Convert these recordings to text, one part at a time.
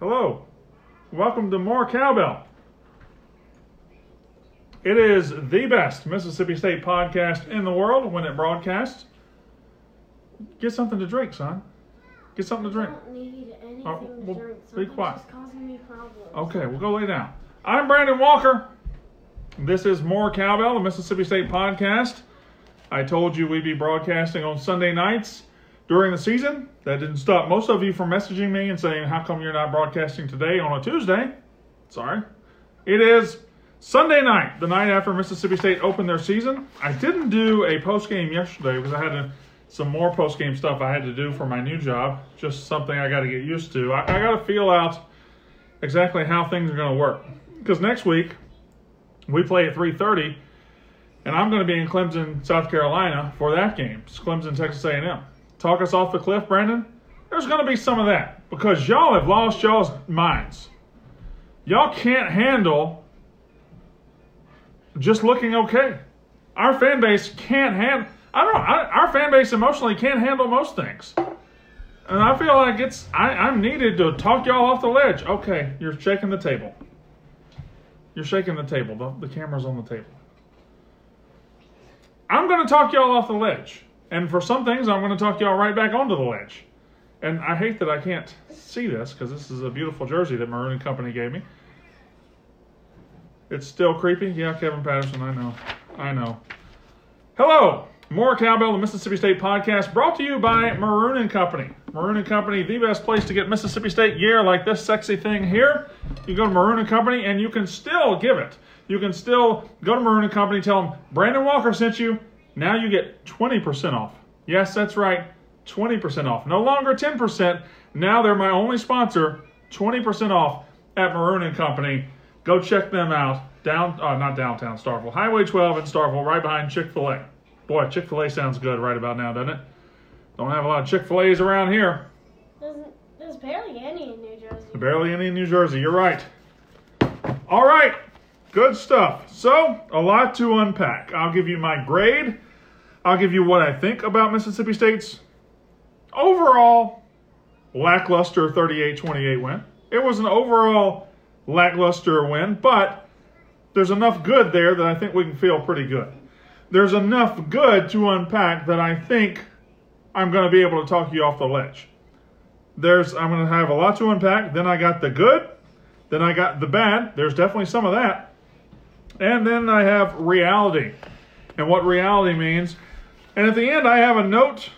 Hello. Welcome to More Cowbell. It is the best Mississippi State podcast in the world when it broadcasts. Get something to drink, son. Get something to I drink. don't need anything Oh, to well, drink. be quiet. just causing me problems. Okay, we'll go lay down. I'm Brandon Walker. This is More Cowbell, the Mississippi State podcast. I told you we'd be broadcasting on Sunday nights during the season. That didn't stop most of you from messaging me and saying, How come you're not broadcasting today on a Tuesday? Sorry. It is Sunday night, the night after Mississippi State opened their season. I didn't do a post game yesterday because I had some more post game stuff I had to do for my new job. Just something I got to get used to. I, I got to feel out exactly how things are going to work. Because next week we play at 3:30, and I'm going to be in Clemson, South Carolina for that game. It's Clemson, Texas A&M. Talk us off the cliff, Brandon. There's going to be some of that because y'all have lost y'all's minds. Y'all can't handle just looking okay. Our fan base can't handle. I don't. I, our fan base emotionally can't handle most things. And I feel like it's I, I'm needed to talk y'all off the ledge. Okay, you're shaking the table. You're shaking the table. The, the camera's on the table. I'm going to talk y'all off the ledge. And for some things, I'm going to talk y'all right back onto the ledge. And I hate that I can't see this because this is a beautiful jersey that Maroon and Company gave me. It's still creepy. Yeah, Kevin Patterson, I know. I know. Hello, more Cowbell, the Mississippi State podcast, brought to you by Maroon and Company. Maroon and Company, the best place to get Mississippi State gear like this sexy thing here. You go to Maroon and Company, and you can still give it. You can still go to Maroon and Company, tell them Brandon Walker sent you. Now you get 20% off. Yes, that's right, 20% off. No longer 10%. Now they're my only sponsor. 20% off at Maroon and Company. Go check them out. Down, uh, not downtown Starkville, Highway 12 in Starkville, right behind Chick Fil A. Boy, Chick Fil A sounds good right about now, doesn't it? Don't have a lot of Chick Fil A's around here. There's, there's barely any in New Jersey. Barely any in New Jersey. You're right. All right. Good stuff. So, a lot to unpack. I'll give you my grade. I'll give you what I think about Mississippi State's overall lackluster 38 28 win. It was an overall lackluster win, but there's enough good there that I think we can feel pretty good. There's enough good to unpack that I think I'm going to be able to talk you off the ledge there's I'm gonna have a lot to unpack. Then I got the good, then I got the bad. There's definitely some of that, and then I have reality, and what reality means. And at the end, I have a note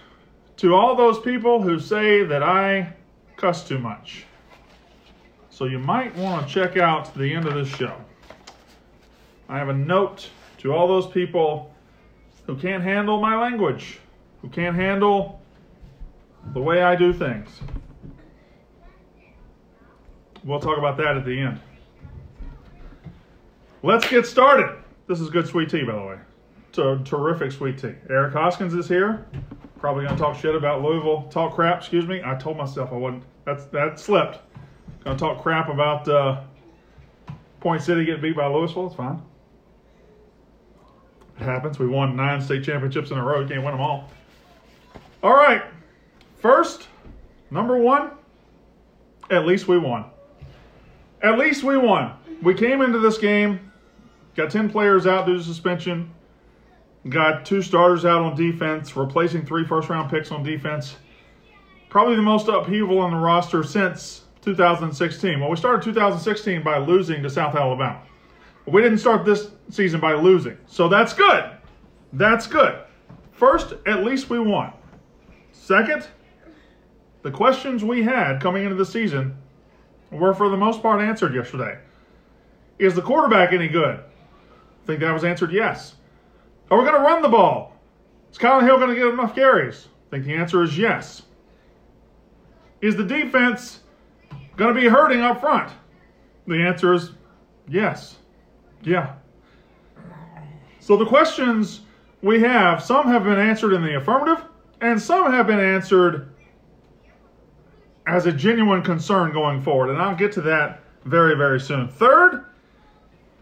to all those people who say that I cuss too much. So you might want to check out the end of this show. I have a note to all those people who can't handle my language, who can't handle the way I do things. We'll talk about that at the end. Let's get started. This is good sweet tea, by the way. So terrific sweet tea. Eric Hoskins is here. Probably gonna talk shit about Louisville. Talk crap. Excuse me. I told myself I wouldn't. That's that slipped. Gonna talk crap about uh, Point City getting beat by Louisville. It's fine. It happens. We won nine state championships in a row. Can't win them all. All right. First, number one. At least we won. At least we won. We came into this game, got 10 players out due to suspension, got two starters out on defense, replacing three first round picks on defense. Probably the most upheaval on the roster since 2016. Well, we started 2016 by losing to South Alabama. We didn't start this season by losing. So that's good. That's good. First, at least we won. Second, the questions we had coming into the season were for the most part answered yesterday. Is the quarterback any good? I think that was answered yes. Are we going to run the ball? Is Kylan Hill going to get enough carries? I think the answer is yes. Is the defense going to be hurting up front? The answer is yes. Yeah. So the questions we have, some have been answered in the affirmative, and some have been answered as a genuine concern going forward. And I'll get to that very, very soon. Third,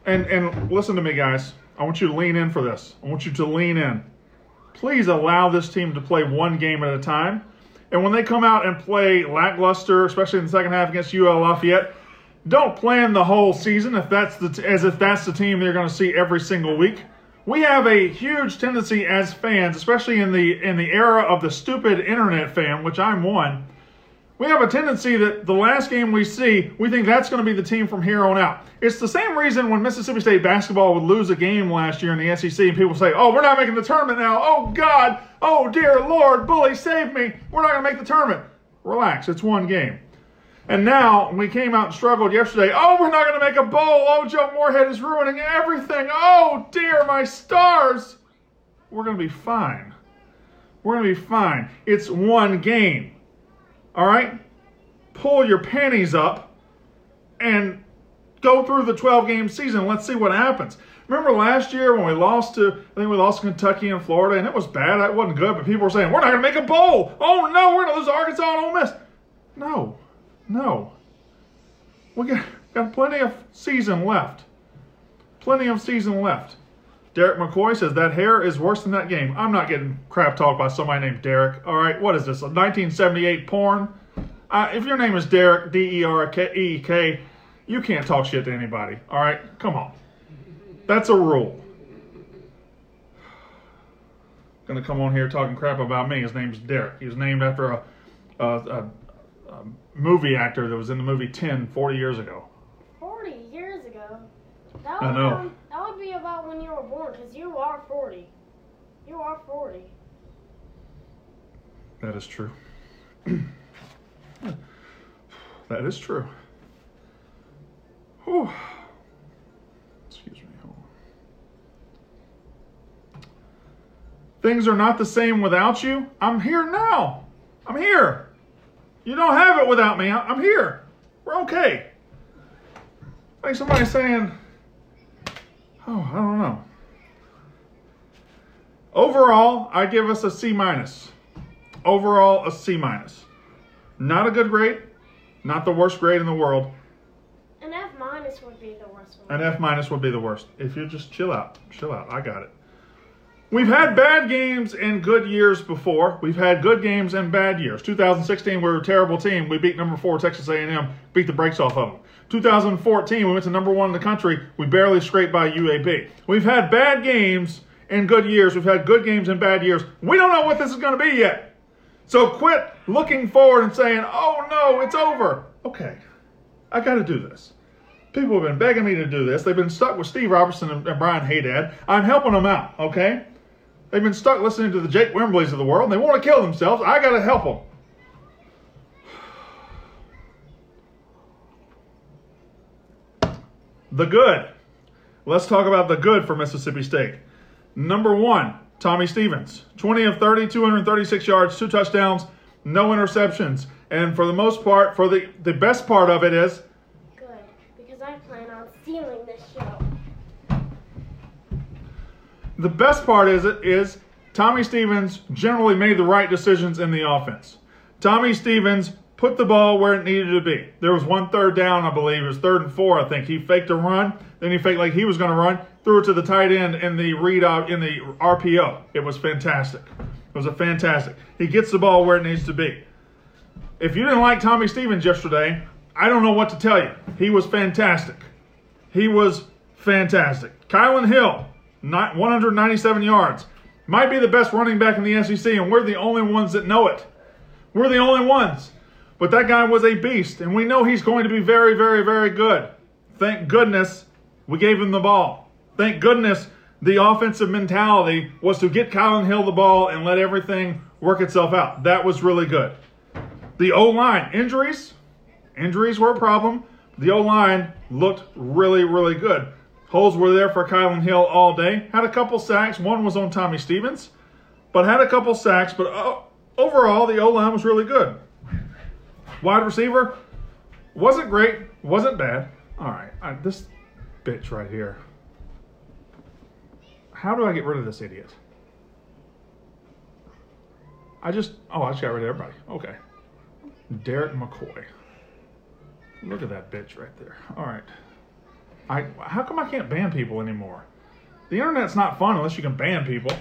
and and listen to me, guys. I want you to lean in for this. I want you to lean in. Please allow this team to play one game at a time. And when they come out and play lackluster, especially in the second half against UL Lafayette, don't plan the whole season if that's the as if that's the team they're going to see every single week. We have a huge tendency as fans, especially in the in the era of the stupid internet fan, which I'm one. We have a tendency that the last game we see, we think that's going to be the team from here on out. It's the same reason when Mississippi State basketball would lose a game last year in the SEC and people say, "Oh, we're not making the tournament now. Oh God. Oh dear Lord, bully, save me. We're not going to make the tournament." Relax, it's one game. And now we came out and struggled yesterday. Oh, we're not going to make a bowl. Oh, Joe Moorhead is ruining everything. Oh, dear, my stars. We're going to be fine. We're going to be fine. It's one game. All right? Pull your panties up and go through the 12 game season. Let's see what happens. Remember last year when we lost to, I think we lost Kentucky and Florida, and it was bad. It wasn't good, but people were saying, we're not going to make a bowl. Oh, no, we're going to lose Arkansas and Ole Miss. No. No. We got, got plenty of season left. Plenty of season left. Derek McCoy says that hair is worse than that game. I'm not getting crap talk by somebody named Derek. All right, what is this? A 1978 porn? Uh, if your name is Derek D E R E K, you can't talk shit to anybody. All right, come on. That's a rule. Gonna come on here talking crap about me. His name's Derek. He was named after a, a, a um, movie actor that was in the movie 10 40 years ago. 40 years ago? That I know. About when you were born, because you are 40. You are 40. That is true. that is true. Whew. Excuse me. Things are not the same without you. I'm here now. I'm here. You don't have it without me. I'm here. We're okay. Like somebody saying, oh, I don't know. Overall, I give us a C minus. Overall, a C minus. Not a good grade, not the worst grade in the world. An F minus would be the worst one. An F minus would be the worst. If you just chill out, chill out. I got it. We've had bad games and good years before. We've had good games and bad years. 2016, we were a terrible team. We beat number four Texas A&M, beat the brakes off of them. 2014, we went to number one in the country. We barely scraped by UAB. We've had bad games and good years. We've had good games and bad years. We don't know what this is going to be yet. So quit looking forward and saying, "Oh no, it's over." Okay, I got to do this. People have been begging me to do this. They've been stuck with Steve Robertson and, Brian Haydad. I'm helping them out, okay? They've been stuck listening to the Jake Wimbleys of the world and they want to kill themselves. I got to help them. The good. Let's talk about the good for Mississippi State. Number one, Tommy Stevens. 20 of 30, 236 yards, two touchdowns, no interceptions. And for the most part, for the, the best part of it is Good, because I plan on stealing this show. The best part is it is Tommy Stevens generally made the right decisions in the offense. Tommy Stevens put the ball where it needed to be. There was one third down, I believe. It was third and four, I think. He faked a run, then he faked like he was going to run, threw it to the tight end in the read out in the RPO. It was fantastic. It was a fantastic. He gets the ball where it needs to be. If you didn't like Tommy Stevens yesterday, I don't know what to tell you. He was fantastic. He was fantastic. Kylan Hill, not 197 yards. Might be the best running back in the SEC, and we're the only ones that know it. We're the only ones. But that guy was a beast, and we know he's going to be very, very, very good. Thank goodness we gave him the ball. Thank goodness the offensive mentality was to get Kylan Hill the ball and let everything work itself out. That was really good. The O line, injuries, injuries were a problem. The O line looked really, really good. Holes were there for Kylan Hill all day. Had a couple sacks. One was on Tommy Stevens, but had a couple sacks. But uh, overall, the O line was really good. Wide receiver wasn't great, wasn't bad. All right, I, this bitch right here. How do I get rid of this idiot? I just oh I just got rid of everybody. Okay. Derek McCoy. Look at that bitch right there. All right. I how come I can't ban people anymore? The internet's not fun unless you can ban people.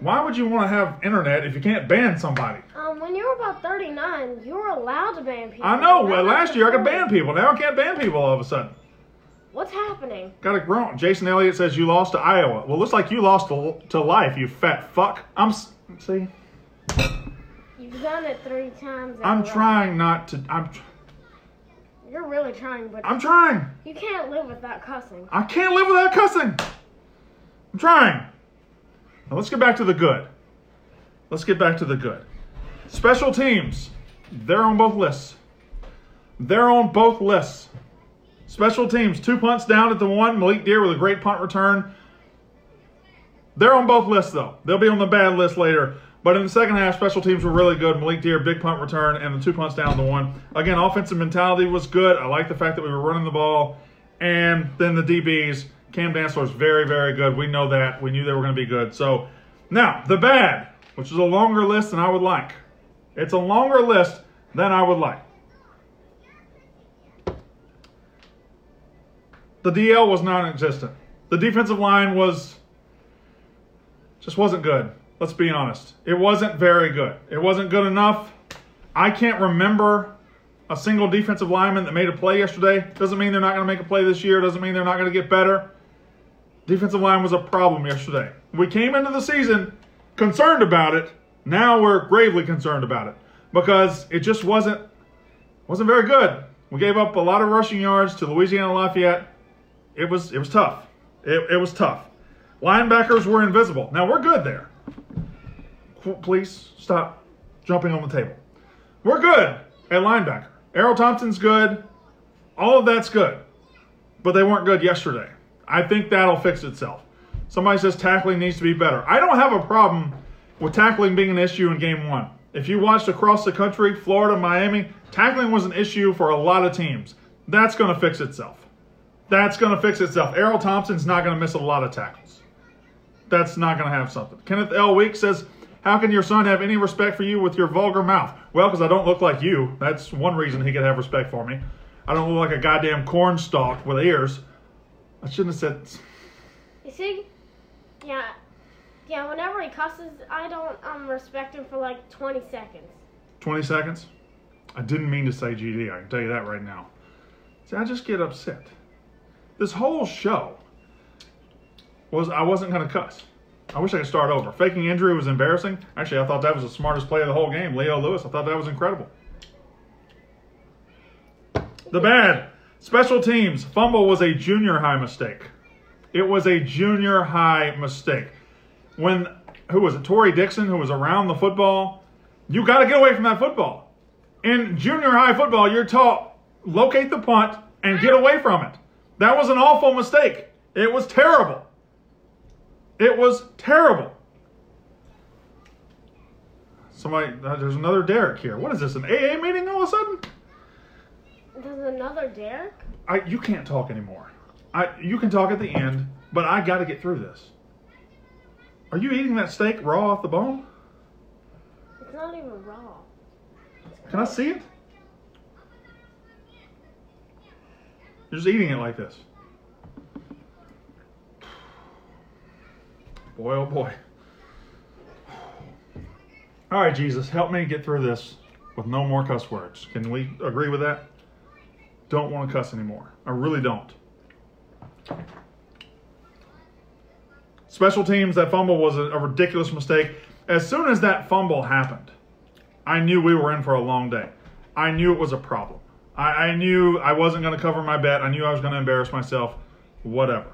Why would you want to have internet if you can't ban somebody? Um, when you were about 39, you were allowed to ban people. I know. Well, last year I could ban people. Now I can't ban people all of a sudden. What's happening? Got it grown. Jason Elliott says you lost to Iowa. Well, looks like you lost to, to life, you fat fuck. I'm see. You've done it three times. I'm row. trying not to. I'm. tr- You're really trying, but I'm trying. you can't live without cussing. I can't live without cussing. I'm trying. Now let's get back to the good. Let's get back to the good. Special teams. They're on both lists. They're on both lists. Special teams, two punts down at the one. Malik Dear with a great punt return. They're on both lists, though. They'll be on the bad list later. But in the second half, special teams were really good. Malik Dear, big punt return, and the two punts down to one. Again, offensive mentality was good. I like the fact that we were running the ball. And then the DBs, Cam Dantzler is very, very good. We know that. We knew they were going to be good. So now, the bad, which is a longer list than I would like. It's a longer list than I would like. The DL was non-existent. The defensive line was just wasn't good. Let's be honest. It wasn't very good. It wasn't good enough. I can't remember a single defensive lineman that made a play yesterday. Doesn't mean they're not going to make a play this year. Doesn't mean they're not going to get better. Defensive line was a problem yesterday. We came into the season concerned about it. Now we're gravely concerned about it because it just wasn't wasn't very good. We gave up a lot of rushing yards to Louisiana Lafayette. It was it was tough. It, it was tough. Linebackers were invisible. Now we're good there. Please stop jumping on the table. We're good at linebacker. Erroll Thompson's good. All of that's good. But they weren't good yesterday. I think that'll fix itself. Somebody says tackling needs to be better. I don't have a problem with tackling being an issue in game one. If you watched across the country, Florida, Miami, tackling was an issue for a lot of teams. That's going to fix itself. That's going to fix itself. Erroll Thompson's not going to miss a lot of tackles. That's not going to have something. Kenneth L. Week says, How can your son have any respect for you with your vulgar mouth? Well, because I don't look like you. That's one reason he could have respect for me. I don't look like a goddamn corn stalk with ears. I shouldn't have said. You see? Yeah. Yeah, whenever he cusses, I don't um respect him for like 20 seconds. 20 seconds? I didn't mean to say GD, I can tell you that right now. See, I just get upset. This whole show was I wasn't to cuss. I wish I could start over. Faking injury was embarrassing. Actually, I thought that was the smartest play of the whole game. Leo Lewis, I thought that was incredible. The bad. Special teams. Fumble was a junior high mistake. It was a junior high mistake. When, who was it? Torrey Dixon, who was around the football. You got to get away from that football. In junior high football, you're taught locate the punt and get away from it. That was an awful mistake. It was terrible. It was terrible. Somebody, uh, there's another Derek here. What is this? An AA meeting all of a sudden? There's another Derek? I, you can't talk anymore. I, you can talk at the end, but I got to get through this. Are you eating that steak raw off the bone? It's not even raw. Can I see it? You're just eating it like this. Boy, oh boy. All right, Jesus, help me get through this with no more cuss words. Can we agree with that? Don't want to cuss anymore. I really don't. Special teams, that fumble was a, a ridiculous mistake. As soon as that fumble happened, I knew we were in for a long day. I knew it was a problem. I, I knew I wasn't going to cover my bet. I knew I was going to embarrass myself. Whatever.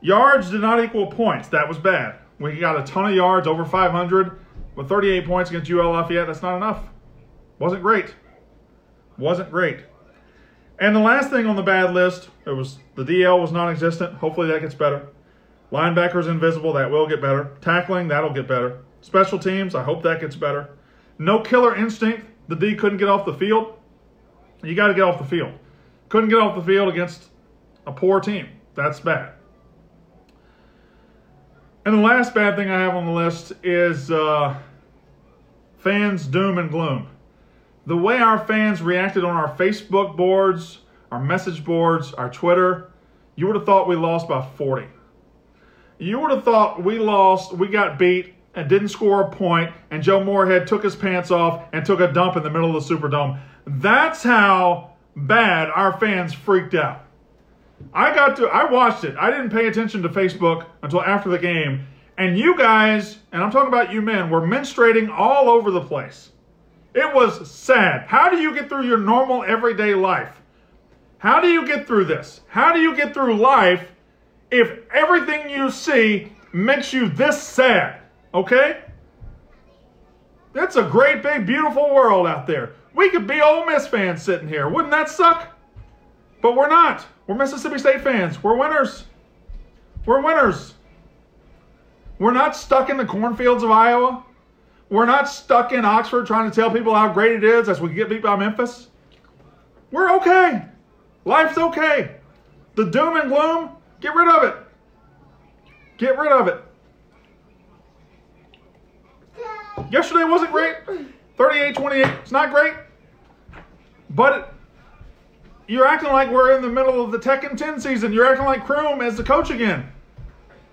Yards did not equal points. That was bad. We got a ton of yards, over 500, with 38 points against UL Lafayette. That's not enough. Wasn't great. Wasn't great. And the last thing on the bad list, it was the DL was non-existent. Hopefully that gets better. Linebackers invisible. That will get better. Tackling that'll get better. Special teams. I hope that gets better. No killer instinct. The D couldn't get off the field. You got to get off the field. Couldn't get off the field against a poor team. That's bad. And the last bad thing I have on the list is uh, fans' doom and gloom. The way our fans reacted on our Facebook boards, our message boards, our Twitter, you would have thought we lost by 40. you would have thought we lost, we got beat, and didn't score a point, and Joe Moorhead took his pants off and took a dump in the middle of the Superdome. That's how bad our fans freaked out. I got to, I watched it. I didn't pay attention to Facebook until after the game. And you guys, and I'm talking about you men, were menstruating all over the place. It was sad. How do you get through your normal everyday life? How do you get through this? How do you get through life if everything you see makes you this sad? Okay? That's a great, big, beautiful world out there. We could be Ole Miss fans sitting here. Wouldn't that suck? But we're not. We're Mississippi State fans. We're winners. We're winners. We're not stuck in the cornfields of Iowa. We're not stuck in Oxford trying to tell people how great it is as we get beat by Memphis. We're okay. Life's okay. The doom and gloom, get rid of it. Get rid of it. Yesterday wasn't great. 38 28. It's not great. But you're acting like we're in the middle of the Tekken 10 season. You're acting like Croom as the coach again.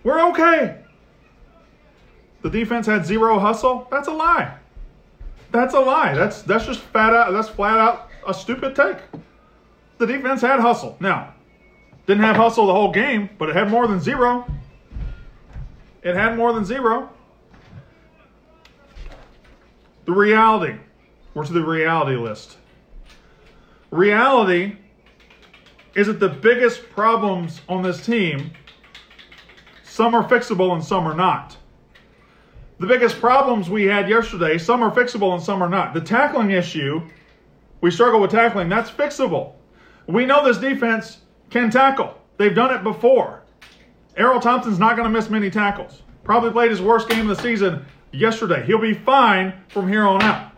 We're okay. The defense had zero hustle. That's a lie. That's a lie. That's that's just fat out. That's flat out a stupid take. The defense had hustle. Now, didn't have hustle the whole game, but it had more than zero. It had more than zero. The reality. We're to the reality list. Reality is that the biggest problems on this team, some are fixable and some are not. The biggest problems we had yesterday, some are fixable and some are not. The tackling issue, we struggle with tackling, that's fixable. We know this defense can tackle. They've done it before. Erroll Thompson's not going to miss many tackles. Probably played his worst game of the season yesterday. He'll be fine from here on out.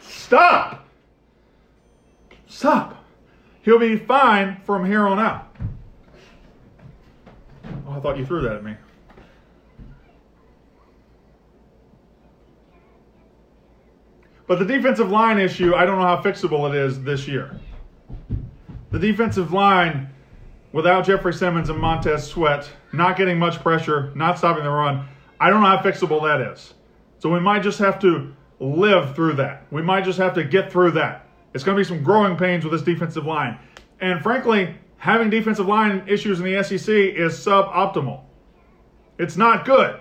Stop! Stop. He'll be fine from here on out. Oh, I thought you threw that at me. But the defensive line issue, I don't know how fixable it is this year. The defensive line, without Jeffrey Simmons and Montez Sweat, not getting much pressure, not stopping the run, I don't know how fixable that is. So we might just have to live through that. We might just have to get through that. It's going to be some growing pains with this defensive line. And frankly, having defensive line issues in the SEC is suboptimal. It's not good.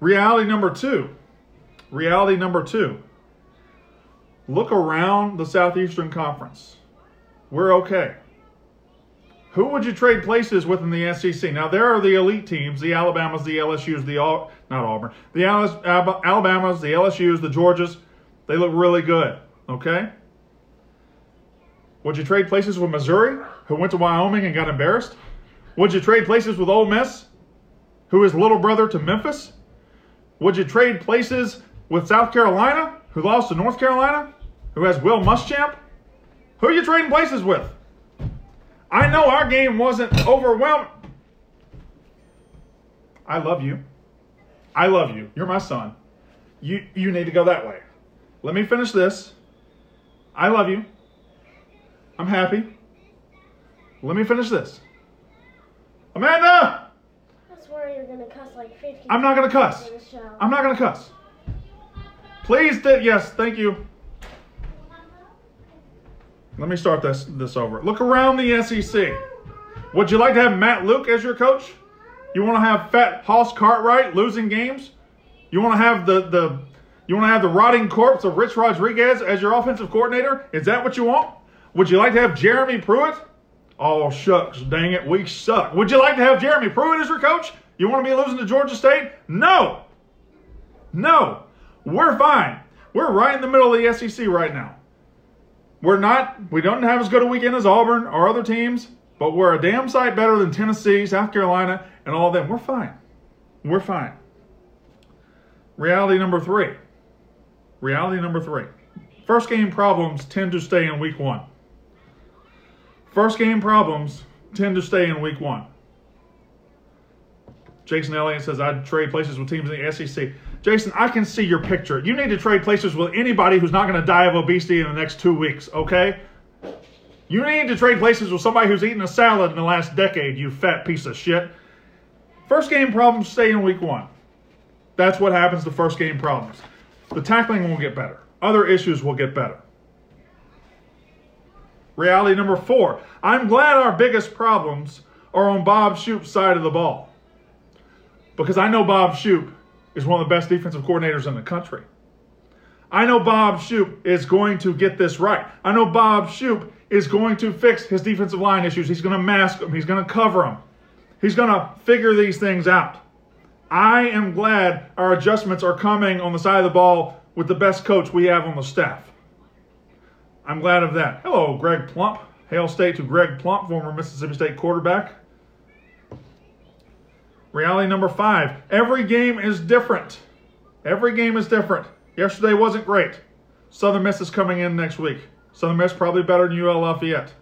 Reality number two. Reality number two. Look around the Southeastern Conference. We're okay. Who would you trade places with in the SEC? Now there are the elite teams: the Alabamas, the LSU's, the Al- not Auburn, the Alabamas, the LSU's, the Georgias. They look really good. Okay. Would you trade places with Missouri, who went to Wyoming and got embarrassed? Would you trade places with Ole Miss, who is little brother to Memphis? Would you trade places with South Carolina, who lost to North Carolina, who has Will Muschamp? Who are you trading places with? I know our game wasn't overwhelming. I love you. I love you. You're my son. You you need to go that way. Let me finish this. I love you. I'm happy. Let me finish this. Amanda! I swear you're gonna cuss like 50 I'm not gonna cuss. in the show. I'm not gonna cuss. Please, di- yes, thank you. Let me start this this over. Look around the SEC. Would you like to have Matt Luke as your coach? You want to have Fat Hoss Cartwright losing games? You want to have the the you want to have the rotting corpse of Rich Rodriguez as your offensive coordinator? Is that what you want? Would you like to have Jeremy Pruitt? Oh shucks, dang it, we suck. Would you like to have Jeremy Pruitt as your coach? You want to be losing to Georgia State? No. No. We're fine. We're right in the middle of the SEC right now. We're not, we don't have as good a weekend as Auburn or other teams, but we're a damn sight better than Tennessee, South Carolina, and all of them. We're fine. We're fine. Reality number three. Reality number three. First game problems tend to stay in week one. First game problems tend to stay in week one. Jason Elliott says, I'd trade places with teams in the SEC. Jason, I can see your picture. You need to trade places with anybody who's not going to die of obesity in the next two weeks, okay? You need to trade places with somebody who's eaten a salad in the last decade, you fat piece of shit. First game problems stay in week one. That's what happens to first game problems. The tackling will get better, other issues will get better. Reality number four I'm glad our biggest problems are on Bob Shoop's side of the ball. Because I know Bob Shoop is one of the best defensive coordinators in the country. I know Bob Shoop is going to get this right. I know Bob Shoop is going to fix his defensive line issues. He's going to mask them, he's going to cover them, he's going to figure these things out. I am glad our adjustments are coming on the side of the ball with the best coach we have on the staff. I'm glad of that. Hello, Greg Plump. Hail State to Greg Plump, former Mississippi State quarterback. Reality number five every game is different. Every game is different. Yesterday wasn't great. Southern Miss is coming in next week. Southern Miss probably better than UL Lafayette.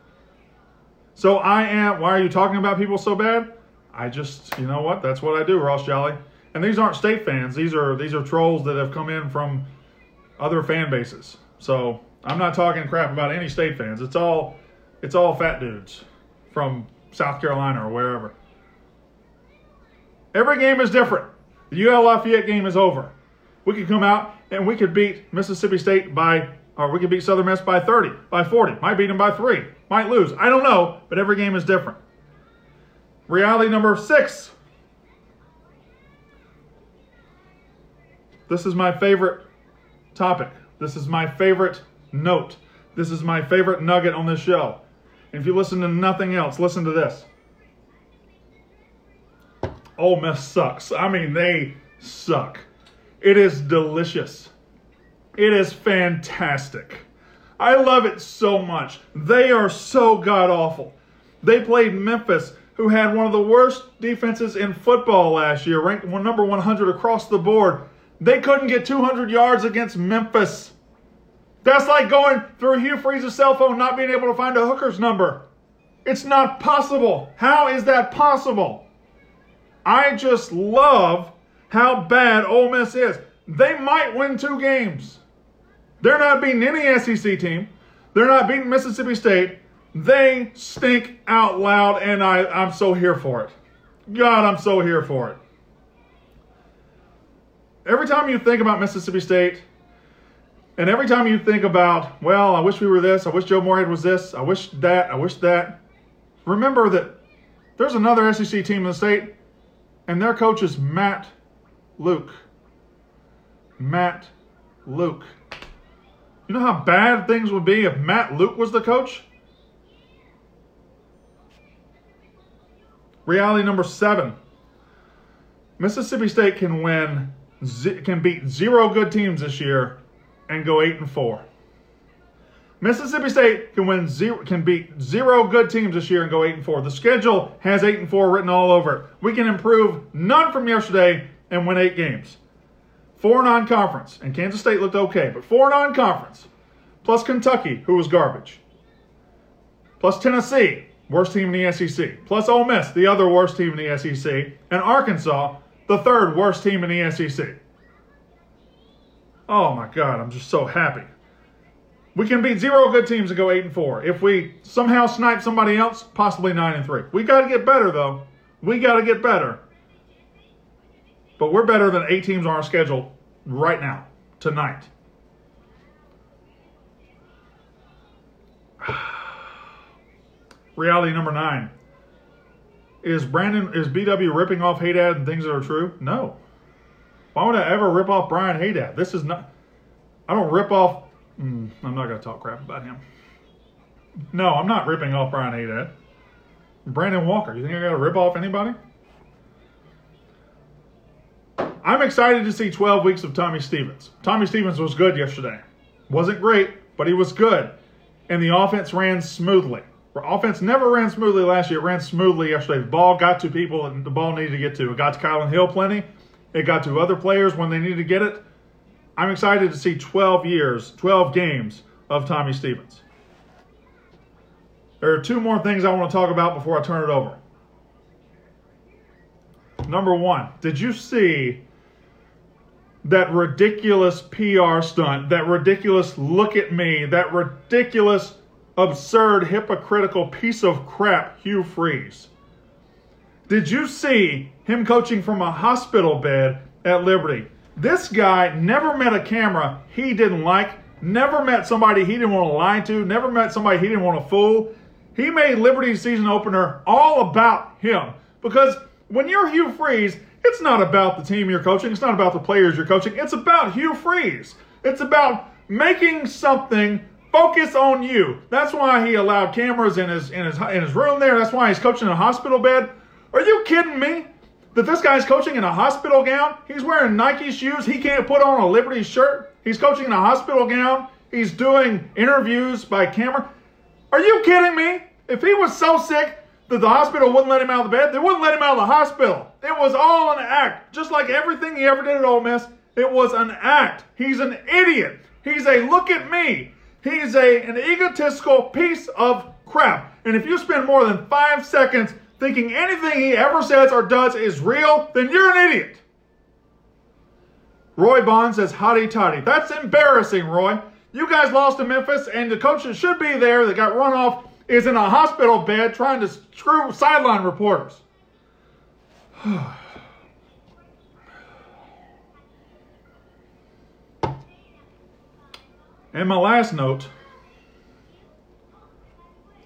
So I am. Why are you talking about people so bad? I just, you know what? That's what I do, Ross Jolly. And these aren't state fans. These are these are trolls that have come in from other fan bases. So I'm not talking crap about any state fans. It's all it's all fat dudes from South Carolina or wherever. Every game is different. The UL Lafayette game is over. We could come out and we could beat Mississippi State by, or we could beat Southern Miss by 30, by 40. Might beat them by three. Might lose. I don't know, but every game is different. Reality number six. This is my favorite topic. This is my favorite note. This is my favorite nugget on this show. If you listen to nothing else, listen to this. Ole Miss sucks. I mean, they suck. It is delicious. It is fantastic. I love it so much. They are so god awful. They played Memphis, who had one of the worst defenses in football last year, ranked number 100 across the board. They couldn't get 200 yards against Memphis. That's like going through Hugh Freeze's cell phone not being able to find a hooker's number. It's not possible. How is that possible? I just love how bad Ole Miss is. They might win two games. They're not beating any SEC team. They're not beating Mississippi State. They stink out loud, and I, I'm so here for it. God, I'm so here for it. Every time you think about Mississippi State, and every time you think about, well, I wish we were this, I wish Joe Moorhead was this, I wish that, I wish that, remember that there's another SEC team in the state, and their coach is Matt Luke. Matt Luke. You know how bad things would be if Matt Luke was the coach? Reality number seven. Mississippi State can win, can beat zero good teams this year and go eight and four. Mississippi State can win zero, can beat zero good teams this year and go eight and four. The schedule has eight and four written all over it. We can improve none from yesterday and win eight games. Four non-conference, and Kansas State looked okay, but four non-conference, plus Kentucky, who was garbage, plus Tennessee, worst team in the SEC, plus Ole Miss, the other worst team in the SEC, and Arkansas, the third worst team in the SEC. Oh my God, I'm just so happy. We can beat zero good teams and go eight and four. If we somehow snipe somebody else, possibly nine and three. We got to get better though. We got to get better. But we're better than eight teams on our schedule right now, tonight. Reality number nine. Is Brandon is BW ripping off Haydad and things that are true? No. Why would I ever rip off Brian Haydad? This is not. I don't rip off. Mm, I'm not going to talk crap about him. No, I'm not ripping off Brian Haydad. Brandon Walker. You think I got to rip off anybody? I'm excited to see 12 weeks of Tommy Stevens. Tommy Stevens was good yesterday. Wasn't great, but he was good. And the offense ran smoothly. Offense never ran smoothly last year. It ran smoothly yesterday. The ball got to people and the ball needed to get to. It got to Kylan Hill plenty. It got to other players when they needed to get it. I'm excited to see 12 years, 12 games of Tommy Stevens. There are two more things I want to talk about before I turn it over. Number one, did you see that ridiculous PR stunt, that ridiculous look at me, that ridiculous absurd, hypocritical piece of crap, Hugh Freeze. Did you see him coaching from a hospital bed at Liberty? This guy never met a camera he didn't like, never met somebody he didn't want to lie to, never met somebody he didn't want to fool. He made Liberty's season opener all about him. Because when you're Hugh Freeze, it's not about the team you're coaching, it's not about the players you're coaching, it's about Hugh Freeze. It's about making something focus on you. That's why he allowed cameras in his in his in his room there. That's why he's coaching in a hospital bed. Are you kidding me? That this guy's coaching in a hospital gown? He's wearing Nike shoes. He can't put on a Liberty shirt. He's coaching in a hospital gown. He's doing interviews by camera. Are you kidding me? If he was so sick that the hospital wouldn't let him out of the bed, they wouldn't let him out of the hospital. It was all an act. Just like everything he ever did at Ole Miss, it was an act. He's an idiot. He's a look at me. He's a an egotistical piece of crap. And if you spend more than five seconds thinking anything he ever says or does is real, then you're an idiot. Roy Bond says, hotty toddy. That's embarrassing, Roy. You guys lost to Memphis, and the coach that should be there that got run off is in a hospital bed trying to screw sideline reporters. and my last note,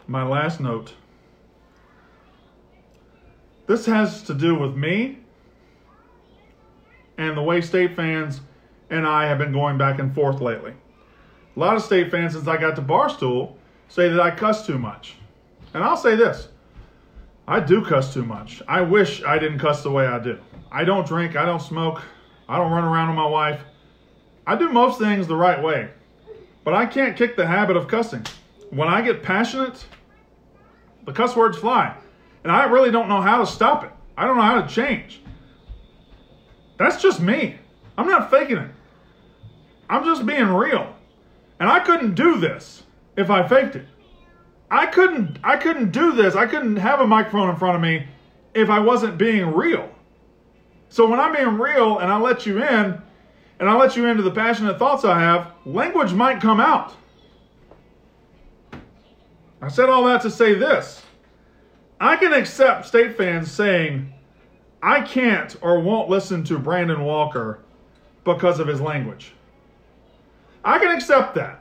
my last note. This has to do with me and the way state fans and I have been going back and forth lately. A lot of state fans, since I got to Barstool, say that I cuss too much. And I'll say this I do cuss too much. I wish I didn't cuss the way I do. I don't drink, I don't smoke, I don't run around with my wife. I do most things the right way. But I can't kick the habit of cussing. When I get passionate, the cuss words fly. And I really don't know how to stop it. I don't know how to change. That's just me. I'm not faking it. I'm just being real. And I couldn't do this if I faked it. I couldn't I couldn't do this. I couldn't have a microphone in front of me if I wasn't being real. So when I'm being real and I let you in and I let you into the passionate thoughts I have, language might come out. I said all that to say this. I can accept state fans saying, I can't or won't listen to Brandon Walker because of his language. I can accept that.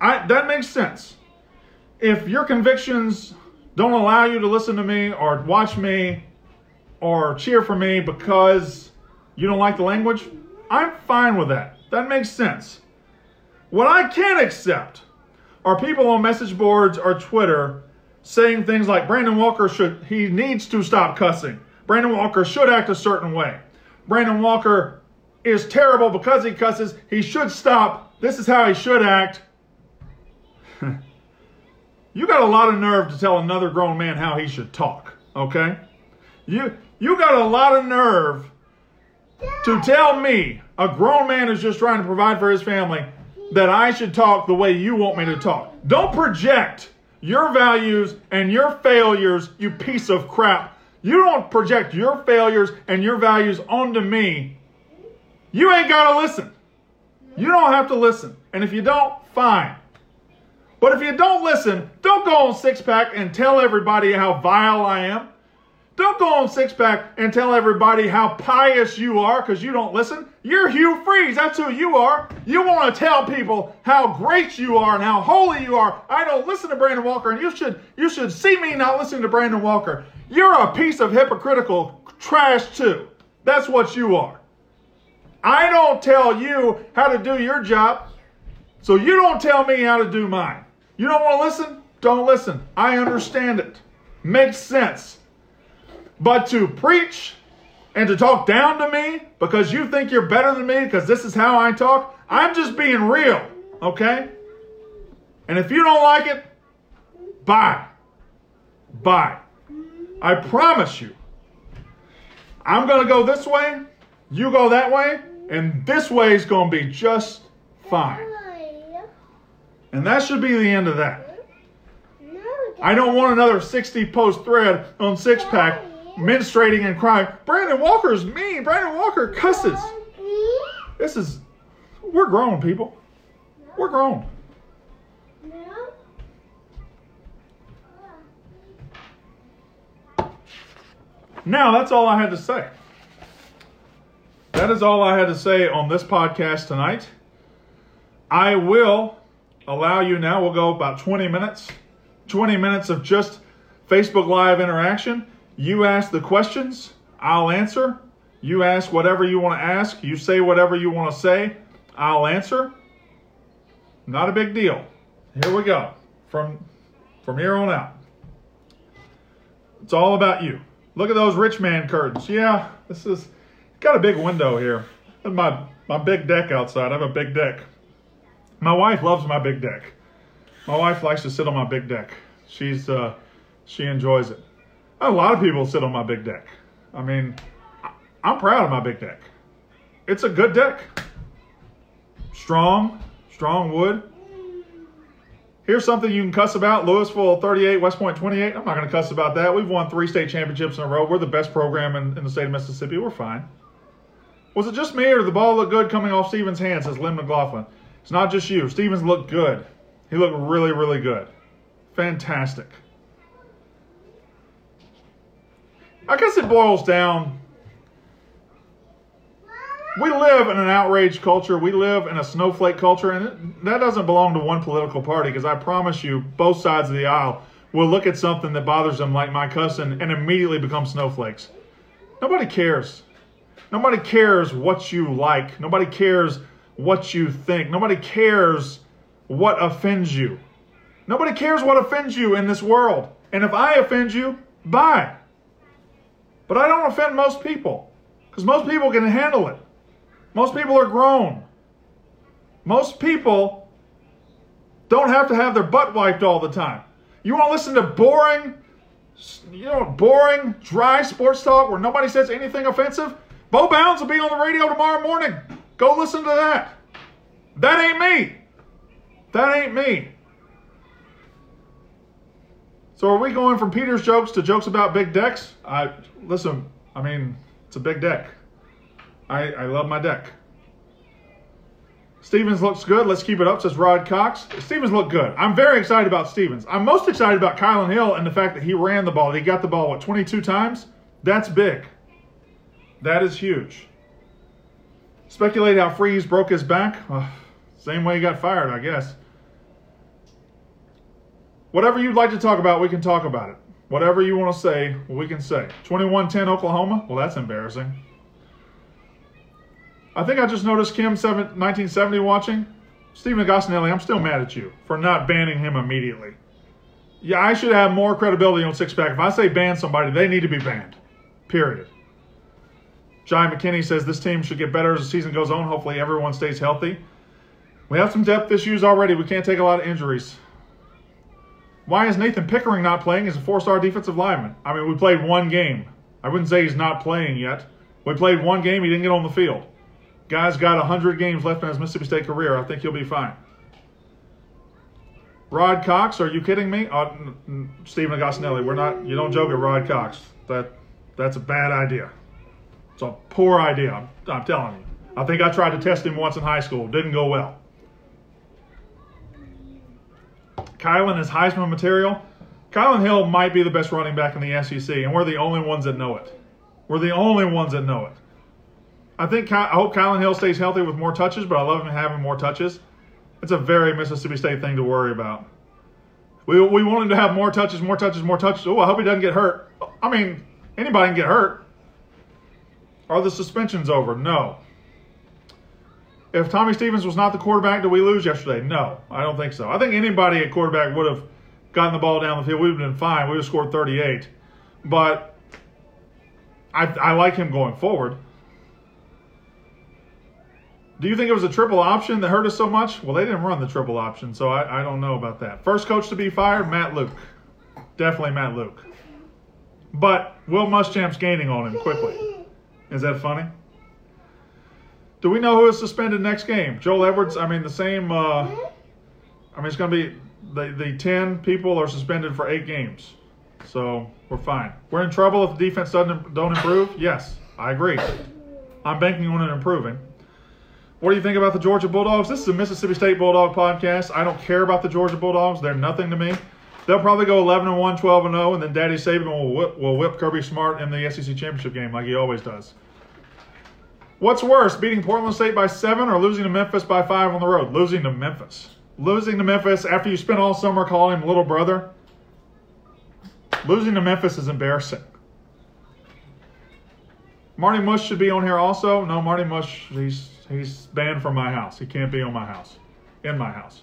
I, that makes sense. If your convictions don't allow you to listen to me or watch me or cheer for me because you don't like the language, I'm fine with that. That makes sense. What I can't accept are people on message boards or Twitter saying things like Brandon Walker should he needs to stop cussing. Brandon Walker should act a certain way. Brandon Walker is terrible because he cusses. He should stop. This is how he should act. you got a lot of nerve to tell another grown man how he should talk, okay? You you got a lot of nerve to tell me, a grown man is just trying to provide for his family, that I should talk the way you want me to talk. Don't project your values and your failures, you piece of crap. You don't project your failures and your values onto me. You ain't got to listen. You don't have to listen. And if you don't, fine. But if you don't listen, don't go on Six Pack and tell everybody how vile I am. Don't go on Six Pack and tell everybody how pious you are because you don't listen. You're Hugh Freeze. That's who you are. You want to tell people how great you are and how holy you are. I don't listen to Brandon Walker, and you should you should see me not listening to Brandon Walker. You're a piece of hypocritical trash too. That's what you are. I don't tell you how to do your job, so you don't tell me how to do mine. You don't want to listen? Don't listen. I understand it. Makes sense. But to preach and to talk down to me because you think you're better than me because this is how I talk, I'm just being real, okay? And if you don't like it, bye. Bye. I promise you. I'm going to go this way, you go that way, and this way is going to be just fine. And that should be the end of that. I don't want another 60 post thread on Six Pack menstruating and crying. Brandon Walker's mean. Brandon Walker cusses. This is, we're grown people. We're grown. Now, that's all I had to say. That is all I had to say on this podcast tonight. I will allow you now, we'll go about 20 minutes, 20 minutes of just Facebook Live interaction. You ask the questions, I'll answer. You ask whatever you want to ask, you say whatever you want to say, I'll answer. Not a big deal. Here we go. From from here on out. It's all about you. Look at those rich man curtains. Yeah, this is got a big window here. And my my big deck outside. I have a big deck. My wife loves my big deck. My wife likes to sit on my big deck. She's uh, she enjoys it. A lot of people sit on my big deck. I mean, I'm proud of my big deck. It's a good deck. Strong, strong wood. Here's something you can cuss about Louisville 38, West Point 28. I'm not going to cuss about that. We've won three state championships in a row. We're the best program in, in the state of Mississippi. We're fine. Was it just me or did the ball look good coming off Stevens' hands, says Lynn McLaughlin? It's not just you. Stevens looked good. He looked really, really good. Fantastic. I guess it boils down. We live in an outrage culture. We live in a snowflake culture, and that doesn't belong to one political party because I promise you, both sides of the aisle will look at something that bothers them, like my cousin, and immediately become snowflakes. Nobody cares. Nobody cares what you like. Nobody cares what you think. Nobody cares what offends you. Nobody cares what offends you in this world. And if I offend you, bye. But I don't offend most people because most people can handle it. Most people are grown. Most people don't have to have their butt wiped all the time. You want to listen to boring, you know, boring, dry sports talk where nobody says anything offensive? Bo Bounds will be on the radio tomorrow morning. Go listen to that. That ain't me. That ain't me. So are we going from Peter's jokes to jokes about big decks? I listen. I mean, it's a big deck. I, I love my deck. Stevens looks good. Let's keep it up, says Rod Cox. Stevens look good. I'm very excited about Stevens. I'm most excited about Kylan Hill and the fact that he ran the ball. He got the ball, what, 22 times? That's big. That is huge. Speculate how Freeze broke his back. same way he got fired, I guess. Whatever you'd like to talk about, we can talk about it. Whatever you want to say, we can say. 21 10 Oklahoma? Well, that's embarrassing. I think I just noticed Kim 7, 1970 watching. Stephen Gostinelli, I'm still mad at you for not banning him immediately. Yeah, I should have more credibility on six pack. If I say ban somebody, they need to be banned. Period. Jai McKinney says this team should get better as the season goes on. Hopefully, everyone stays healthy. We have some depth issues already. We can't take a lot of injuries. Why is Nathan Pickering not playing as a four star defensive lineman? I mean, we played one game. I wouldn't say he's not playing yet. We played one game, he didn't get on the field. Guy's got 100 games left in his Mississippi State career. I think he'll be fine. Rod Cox, are you kidding me? Uh, Stephen Agostinelli, we're not. You don't joke at Rod Cox. That that's a bad idea. It's a poor idea. I'm, I'm telling you. I think I tried to test him once in high school. Didn't go well. Kylan is Heisman material. Kylan Hill might be the best running back in the SEC, and we're the only ones that know it. We're the only ones that know it. I think I hope Kylan Hill stays healthy with more touches, but I love him having more touches. It's a very Mississippi State thing to worry about. We, we want him to have more touches, more touches, more touches. Oh, I hope he doesn't get hurt. I mean, anybody can get hurt. Are the suspensions over? No. If Tommy Stevens was not the quarterback, did we lose yesterday? No, I don't think so. I think anybody at quarterback would have gotten the ball down the field. We would have been fine. We would have scored 38. But I, I like him going forward. Do you think it was a triple option that hurt us so much? Well, they didn't run the triple option, so I, I don't know about that. First coach to be fired, Matt Luke. Definitely Matt Luke. But Will Muschamp's gaining on him quickly. Is that funny? Do we know who is suspended next game? Joel Edwards. I mean, the same. Uh, I mean, it's going to be the the ten people are suspended for eight games, so we're fine. We're in trouble if the defense doesn't don't improve. Yes, I agree. I'm banking on it improving. What do you think about the Georgia Bulldogs? This is a Mississippi State Bulldog podcast. I don't care about the Georgia Bulldogs. They're nothing to me. They'll probably go 11 and 1, 12 and 0, and then Daddy Saban will whip, will whip Kirby Smart in the SEC championship game like he always does. What's worse, beating Portland State by seven or losing to Memphis by five on the road? Losing to Memphis. Losing to Memphis after you spent all summer calling him little brother. Losing to Memphis is embarrassing. Marty Mush should be on here also. No, Marty Mush, he's he's banned from my house. He can't be on my house. In my house.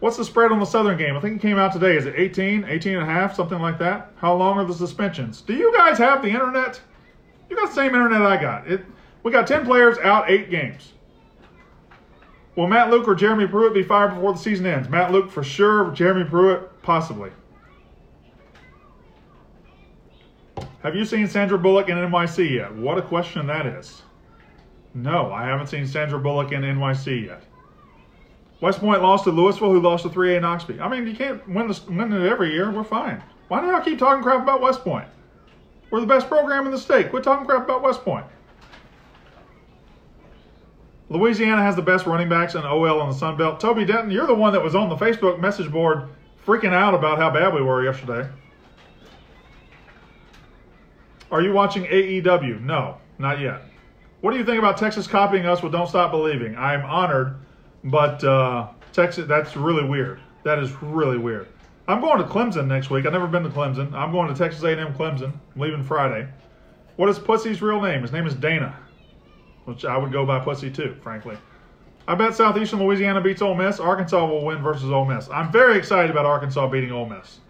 What's the spread on the Southern game? I think it came out today. Is it 18, 18 and a half, something like that? How long are the suspensions? Do you guys have the internet? You got the same internet I got. It we got 10 players out, 8 games. Will Matt Luke or Jeremy Pruitt be fired before the season ends? Matt Luke for sure, Jeremy Pruitt possibly. Have you seen Sandra Bullock in NYC yet? What a question that is. No, I haven't seen Sandra Bullock in NYC yet. West Point lost to Louisville, who lost to 3A Noxubee. I mean, you can't win, this, win it every year. We're fine. Why do y'all keep talking crap about West Point? We're the best program in the state. Quit talking crap about West Point. Louisiana has the best running backs in OL in the Sun Belt. Toby Denton, you're the one that was on the Facebook message board freaking out about how bad we were yesterday. Are you watching AEW? No, not yet. What do you think about Texas copying us with Don't Stop Believing? I'm honored, but uh, Texas, that's really weird. That is really weird. I'm going to Clemson next week. I've never been to Clemson. I'm going to Texas A&M Clemson. I'm leaving Friday. What is Pussy's real name? His name is Dana which I would go by pussy too, frankly. I bet Southeastern Louisiana beats Ole Miss. Arkansas will win versus Ole Miss. I'm very excited about Arkansas beating Ole Miss.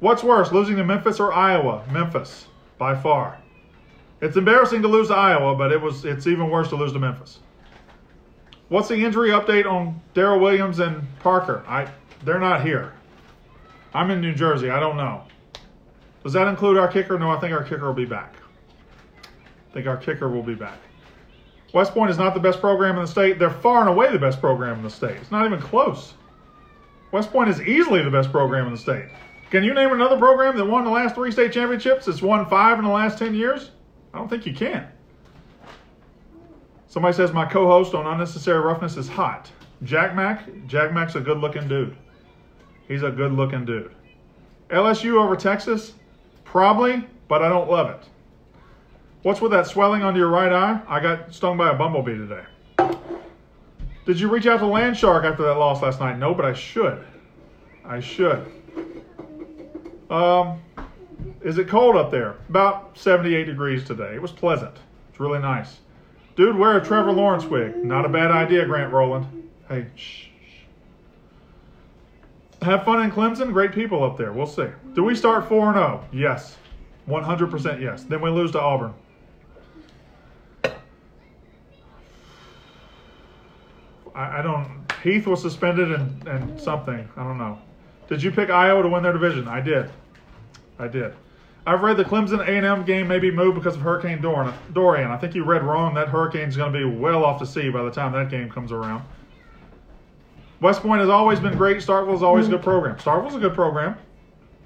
What's worse, losing to Memphis or Iowa? Memphis, by far. It's embarrassing to lose to Iowa, but it was it's even worse to lose to Memphis. What's the injury update on Darryl Williams and Parker? I they're not here. I'm in New Jersey. I don't know. Does that include our kicker? No, I think our kicker will be back. I think our kicker will be back. West Point is not the best program in the state. They're far and away the best program in the state. It's not even close. West Point is easily the best program in the state. Can you name another program that won the last three state championships? It's won five in the last 10 years? I don't think you can. Somebody says my co host on Unnecessary Roughness is hot. Jack Mack? Jack Mack's a good looking dude. He's a good looking dude. LSU over Texas? Probably, but I don't love it. What's with that swelling under your right eye? I got stung by a bumblebee today. Did you reach out to Landshark after that loss last night? No, but I should. I should. Um, is it cold up there? About 78 degrees today. It was pleasant. It's really nice. Dude, wear a Trevor Lawrence wig. Not a bad idea, Grant Rowland. Hey, shh. Have fun in Clemson. Great people up there. We'll see. Do we start 4 0? Yes. 100% yes. Then we lose to Auburn. I, I don't. Heath was suspended and, and something. I don't know. Did you pick Iowa to win their division? I did. I did. I've read the Clemson A&M game may be moved because of Hurricane Dorian. I think you read wrong. That hurricane's going to be well off to sea by the time that game comes around. West Point has always been great. Starkville's always a good program. Starkville's a good program.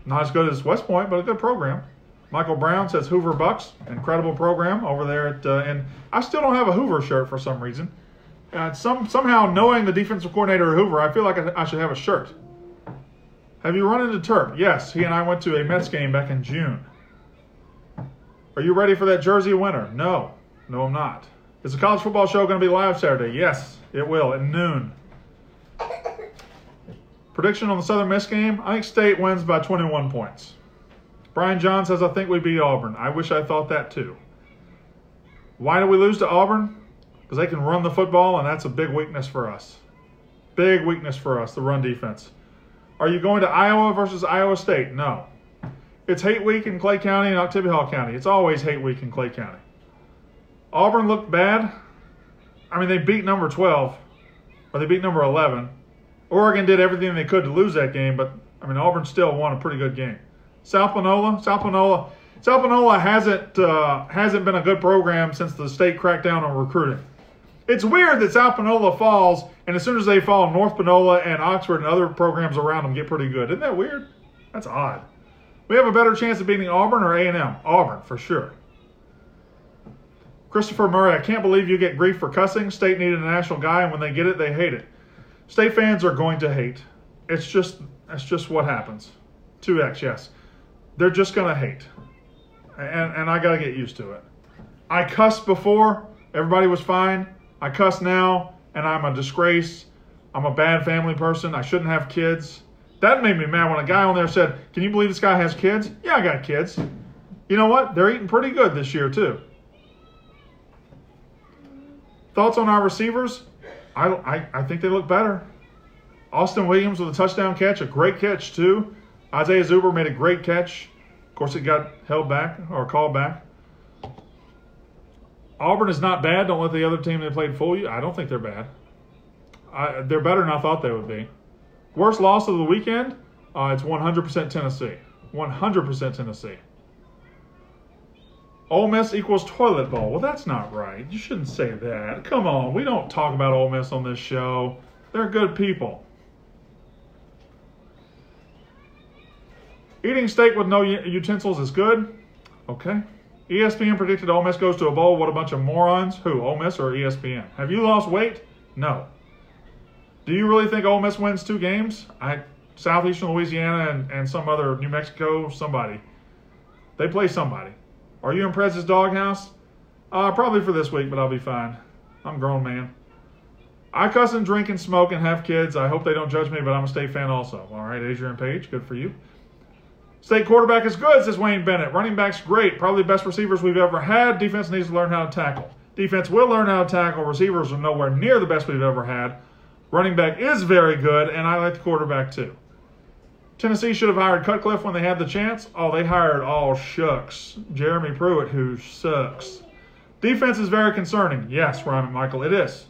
Not as good as West Point, but a good program. Michael Brown says Hoover Bucks, incredible program over there at, uh, and I still don't have a Hoover shirt for some reason. Uh, some somehow knowing the defensive coordinator Hoover, I feel like I, I, should have a shirt. Have you run into Turk? Yes, he and I went to a Mets game back in June. Are you ready for that Jersey winner? No, no, I'm not. Is the college football show going to be live Saturday? Yes, it will at noon. Prediction on the Southern Miss game? I think State wins by 21 points. Brian John says, I think we beat Auburn. I wish I thought that too. Why did we lose to Auburn? Because they can run the football, and that's a big weakness for us. Big weakness for us, the run defense. Are you going to Iowa versus Iowa State? No. It's hate week in Clay County and Oktibbeha County. It's always hate week in Clay County. Auburn looked bad. I mean, they beat number 12, or they beat number 11. Oregon did everything they could to lose that game, but I mean, Auburn still won a pretty good game. South Panola, South Panola, South Panola hasn't uh, hasn't been a good program since the state cracked down on recruiting. It's weird that South Panola falls, and as soon as they fall, North Panola and Oxford and other programs around them get pretty good. Isn't that weird? That's odd. We have a better chance of beating Auburn or A&M. Auburn, for sure. Christopher Murray, I can't believe you get grief for cussing. State needed a national guy, and when they get it, they hate it. State fans are going to hate. It's just that's just what happens. Two X, yes. They're just gonna hate, and and I gotta get used to it. I cussed before. Everybody was fine. I cuss now, and I'm a disgrace. I'm a bad family person. I shouldn't have kids. That made me mad when a guy on there said, Can you believe this guy has kids? Yeah, I got kids. You know what? They're eating pretty good this year, too. Thoughts on our receivers? I, I, I think they look better. Austin Williams with a touchdown catch, a great catch, too. Isaiah Zuber made a great catch. Of course, it got held back or called back. Auburn is not bad. Don't let the other team they played fool you. I don't think they're bad. I, they're better than I thought they would be. Worst loss of the weekend? Uh, it's 100% Tennessee. 100% Tennessee. Ole Miss equals toilet bowl. Well, that's not right. You shouldn't say that. Come on, we don't talk about Ole Miss on this show. They're good people. Eating steak with no utensils is good. Okay. ESPN predicted Ole Miss goes to a bowl. What a bunch of morons. Who, Ole Miss or ESPN? Have you lost weight? No. Do you really think Ole Miss wins two games? I Southeastern Louisiana and, and some other New Mexico, somebody. They play somebody. Are you in Prez's doghouse? Uh, probably for this week, but I'll be fine. I'm grown man. I cuss and drink and smoke and have kids. I hope they don't judge me, but I'm a state fan also. All right, Adrian Page, good for you. State quarterback is good, says Wayne Bennett. Running back's great. Probably the best receivers we've ever had. Defense needs to learn how to tackle. Defense will learn how to tackle. Receivers are nowhere near the best we've ever had. Running back is very good, and I like the quarterback too. Tennessee should have hired Cutcliffe when they had the chance. Oh, they hired all shucks. Jeremy Pruitt, who sucks. Defense is very concerning. Yes, Ryan and Michael, it is.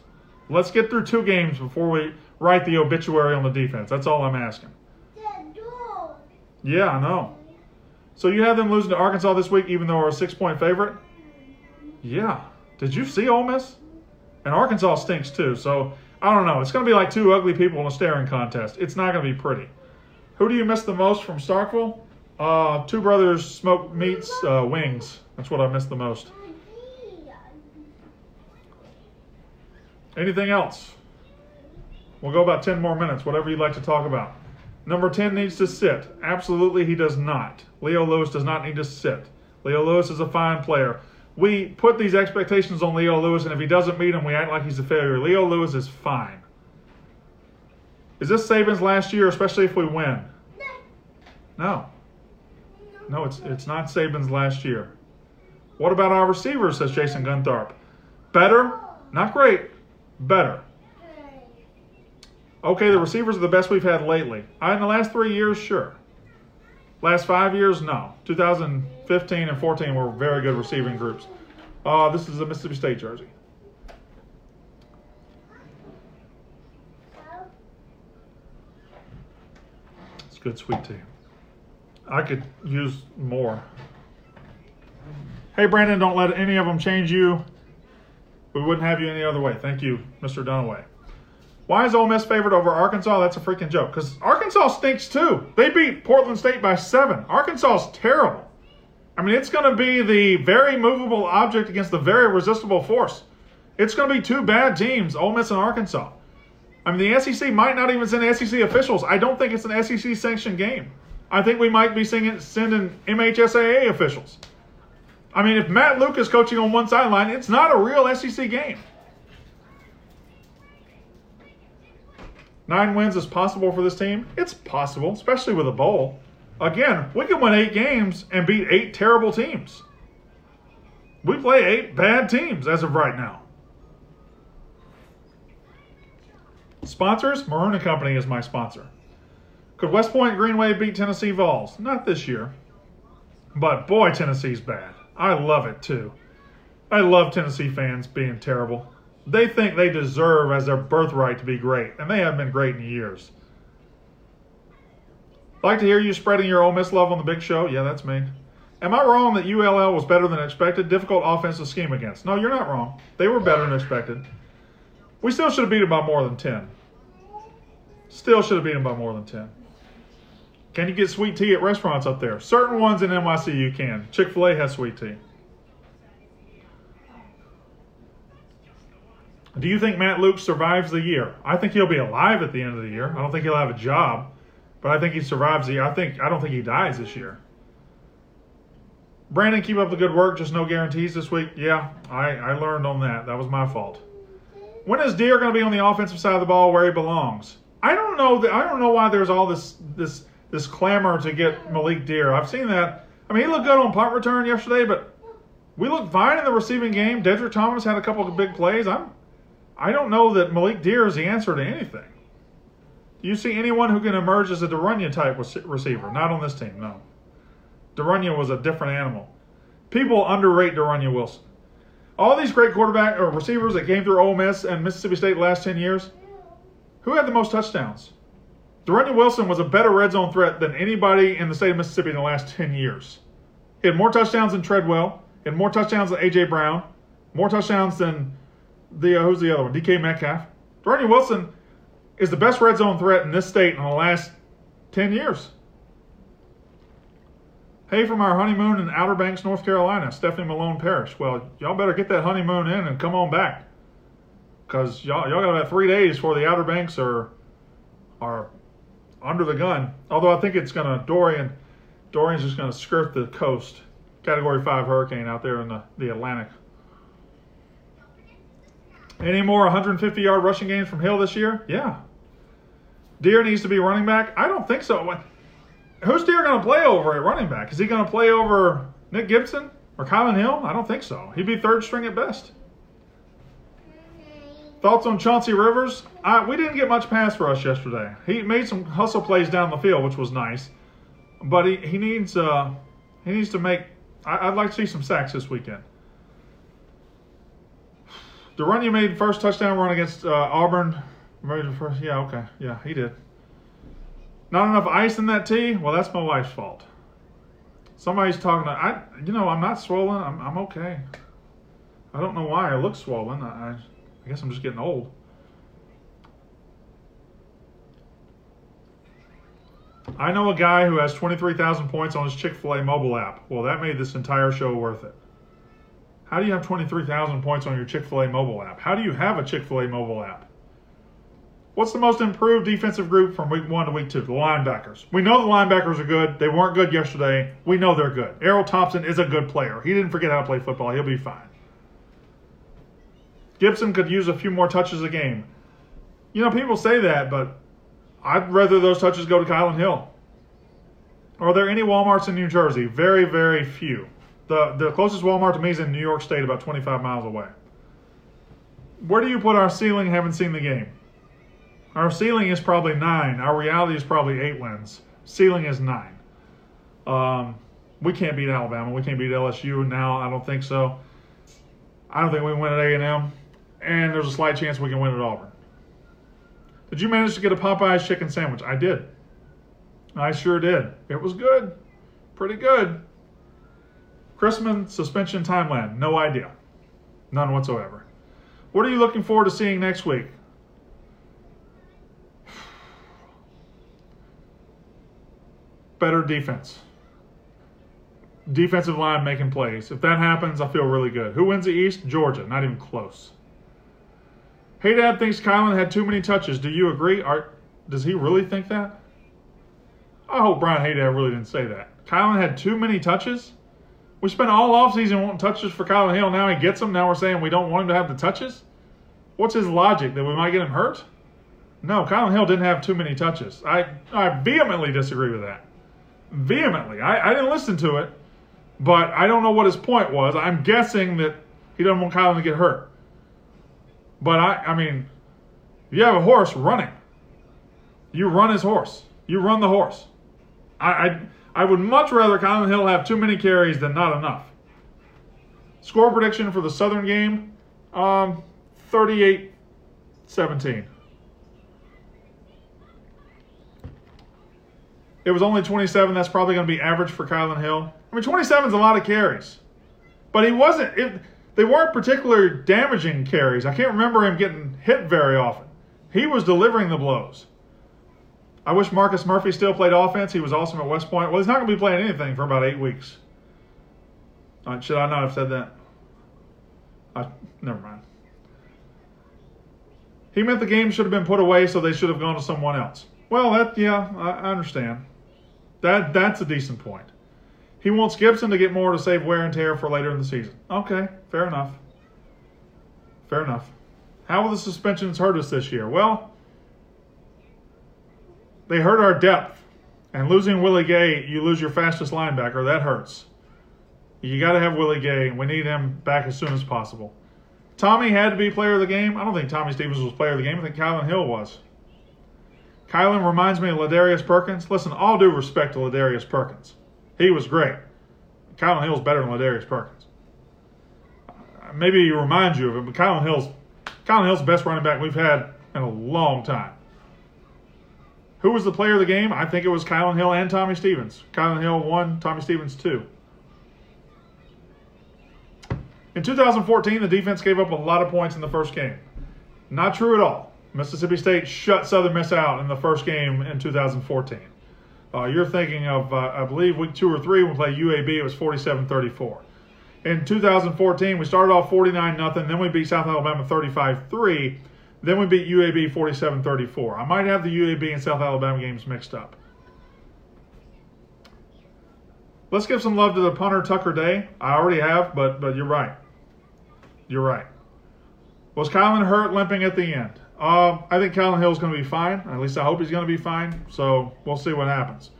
Let's get through two games before we write the obituary on the defense. That's all I'm asking. Yeah, I know. So you have them losing to Arkansas this week, even though we're a six-point favorite. Yeah. Did you see Ole Miss? And Arkansas stinks too. So I don't know. It's going to be like two ugly people in a staring contest. It's not going to be pretty. Who do you miss the most from Starkville? Uh, two brothers smoked meats, uh, wings. That's what I miss the most. Anything else? We'll go about 10 more minutes, whatever you'd like to talk about. Number 10 needs to sit. Absolutely, he does not. Leo Lewis does not need to sit. Leo Lewis is a fine player. We put these expectations on Leo Lewis, and if he doesn't meet them, we act like he's a failure. Leo Lewis is fine. Is this Saban's last year, especially if we win? No. No, it's it's not Saban's last year. What about our receivers, says Jason Gunthorpe? Better? Not great. Better. Okay, the receivers are the best we've had lately. in the last three years, sure. Last five years, no. 2015 and 14 were very good receiving groups. Uh, this is a Mississippi State jersey. It's good sweet tea. I could use more. Hey, Brandon, don't let any of them change you. We wouldn't have you any other way. Thank you, Mr. Dunaway. Why is Ole Miss favored over Arkansas? That's a freaking joke. Because Arkansas stinks too. They beat Portland State by seven. Arkansas is terrible. I mean, it's going to be the very movable object against the very resistible force. It's going to be two bad teams, Ole Miss and Arkansas. I mean, the SEC might not even send SEC officials. I don't think it's an SEC sanctioned game. I think we might be sending, sending MHSAA officials. I mean, if Matt Luke is coaching on one sideline, it's not a real SEC game. Nine wins is possible for this team. It's possible, especially with a bowl. Again, we can win eight games and beat eight terrible teams. We play eight bad teams as of right now. Sponsors, Maroon & Company is my sponsor. Could West Point Green Wave beat Tennessee Vols? Not this year. But boy, Tennessee's bad. I love it too. I love Tennessee fans being terrible. They think they deserve as their birthright to be great, and they haven't been great in years. Like to hear you spreading your Ole Miss love on the big show? Yeah, that's me. Am I wrong that ULL was better than expected? Difficult offensive scheme against. No, you're not wrong. They were better than expected. We still should have beat them by more than 10. Still should have beat them by more than 10. Can you get sweet tea at restaurants up there? Certain ones in NYC you can. Chick fil A has sweet tea. Do you think Matt Luke survives the year? I think he'll be alive at the end of the year. I don't think he'll have a job, but I think he survives the year. I think I don't think he dies this year. Brandon, keep up the good work. Just no guarantees this week. Yeah, I, I learned on that. That was my fault. When is Dear going to be on the offensive side of the ball where he belongs? I don't know. That, I don't know why there's all this this this clamor to get Malik Dear. I've seen that. I mean, he looked good on punt return yesterday, but we looked fine in the receiving game. Deddrick Thomas had a couple of big plays. I'm I don't know that Malik Dear is the answer to anything. Do you see anyone who can emerge as a De'Runnya type receiver? Not on this team, no. De'Runnya was a different animal. People underrate De'Runnya Wilson. All these great quarterback or receivers that came through Ole Miss and Mississippi State the last 10 years, who had the most touchdowns? De'Runnya Wilson was a better red zone threat than anybody in the state of Mississippi in the last 10 years. He had more touchdowns than Treadwell, he had more touchdowns than A.J. Brown, more touchdowns than the uh, who's the other one? DK Metcalf. De'Runnya Wilson is the best red zone threat in this state in the last 10 years. Hey, from our honeymoon in Outer Banks, North Carolina, Stephanie Malone Parish. Well, y'all better get that honeymoon in and come on back. Because y'all, y'all got about three days before the Outer Banks are, are under the gun. Although I think it's to, Dorian, Dorian's just to skirt the coast. Category 5 hurricane out there in the, the Atlantic. Any more 150 yard rushing games from Hill this year? Yeah. Dear needs to be running back? I don't think so. Who's Dear going to play over at running back? Is he going to play over Nick Gibson or Kylan Hill? I don't think so. He'd be third string at best. Thoughts on Chauncey Rivers? Uh, we didn't get much pass rush yesterday. He made some hustle plays down the field, which was nice, but he, he needs uh, he needs to make. I, would like to see some sacks this weekend. The run you made first touchdown run against uh, Auburn. First, yeah, okay, yeah, he did. Not enough ice in that tea. Well, that's my wife's fault. Somebody's talking. To, I, you know, I'm not swollen. I'm, I'm okay. I don't know why I look swollen. I, I guess I'm just getting old. I know a guy who has 23,000 points on his Chick fil A mobile app. Well, that made this entire show worth it. How do you have 23,000 points on your Chick fil A mobile app? How do you have a Chick fil A mobile app? What's the most improved defensive group from week one to week two? The linebackers. We know the linebackers are good. They weren't good yesterday. We know they're good. Erroll Thompson is a good player. He didn't forget how to play football. He'll be fine. Gibson could use a few more touches a game. You know, people say that, but I'd rather those touches go to Kylan Hill. Are there any Walmarts in New Jersey? Very, very few. The the closest Walmart to me is in New York State, about 25 miles away. Where do you put our ceiling? Haven't seen the game. Our ceiling is probably nine. Our reality is probably eight wins. Ceiling is nine. Um, we can't beat Alabama. We can't beat LSU now. I don't think so. I don't think we win at A and M, and there's a slight chance we can win at Auburn. Did you manage to get a Popeyes chicken sandwich? I did. I sure did. It was good. Pretty good. Chrisman suspension timeline, no idea. None whatsoever. What are you looking forward to seeing next week? Better defense. Defensive line making plays. If that happens, I feel really good. Who wins the East? Georgia. Not even close. Hey, Dad thinks Kylan had too many touches. Do you agree? Are, does he really think that? I hope Brian Haydad really didn't say that. Kylan had too many touches? We spent all offseason wanting touches for Kylan Hill. Now he gets them. Now we're saying we don't want him to have the touches? What's his logic? That we might get him hurt? No, Kylan Hill didn't have too many touches. I, I vehemently disagree with that. Vehemently. I, I didn't listen to it, but I don't know what his point was. I'm guessing that he doesn't want Kylan to get hurt. But I, I mean, you have a horse running, you run his horse. You run the horse. I, I I would much rather Kylan Hill have too many carries than not enough. Score prediction for the Southern game um, 38 17. It was only 27. That's probably going to be average for Kylan Hill. I mean, 27 is a lot of carries. But he wasn't, they weren't particularly damaging carries. I can't remember him getting hit very often. He was delivering the blows. I wish Marcus Murphy still played offense. He was awesome at West Point. Well, he's not going to be playing anything for about eight weeks. Uh, should I not have said that? I, never mind. He meant the game should have been put away, so they should have gone to someone else. Well, that yeah, I, I understand. That that's a decent point. He wants Gibson to get more to save wear and tear for later in the season. Okay, fair enough. Fair enough. How will the suspensions hurt us this year? Well, they hurt our depth. And losing Willie Gay, you lose your fastest linebacker. That hurts. You got to have Willie Gay. We need him back as soon as possible. Tommy had to be player of the game. I don't think Tommy Stevens was player of the game. I think Kylan Hill was. Kylan reminds me of Ladarius Perkins. Listen, all due respect to Ladarius Perkins. He was great. Kylan Hill's better than Ladarius Perkins. Maybe he reminds you of him, but Kylan Hill's Kylan Hill's the best running back we've had in a long time. Who was the player of the game? I think it was Kylan Hill and Tommy Stevens. Kylan Hill one, Tommy Stevens two. In 2014, the defense gave up a lot of points in the first game. Not true at all. Mississippi State shut Southern Miss out in the first game in 2014. Uh, you're thinking of, uh, I believe, week two or three, when we played UAB, it was 47 34. In 2014, we started off 49 0, then we beat South Alabama 35 3. Then we beat UAB 47 34. I might have the UAB and South Alabama games mixed up. Let's give some love to the punter Tucker Day. I already have, but but you're right. You're right. Was Kylan hurt limping at the end? Uh, I think Kylan Hill's going to be fine. At least I hope he's going to be fine. So we'll see what happens.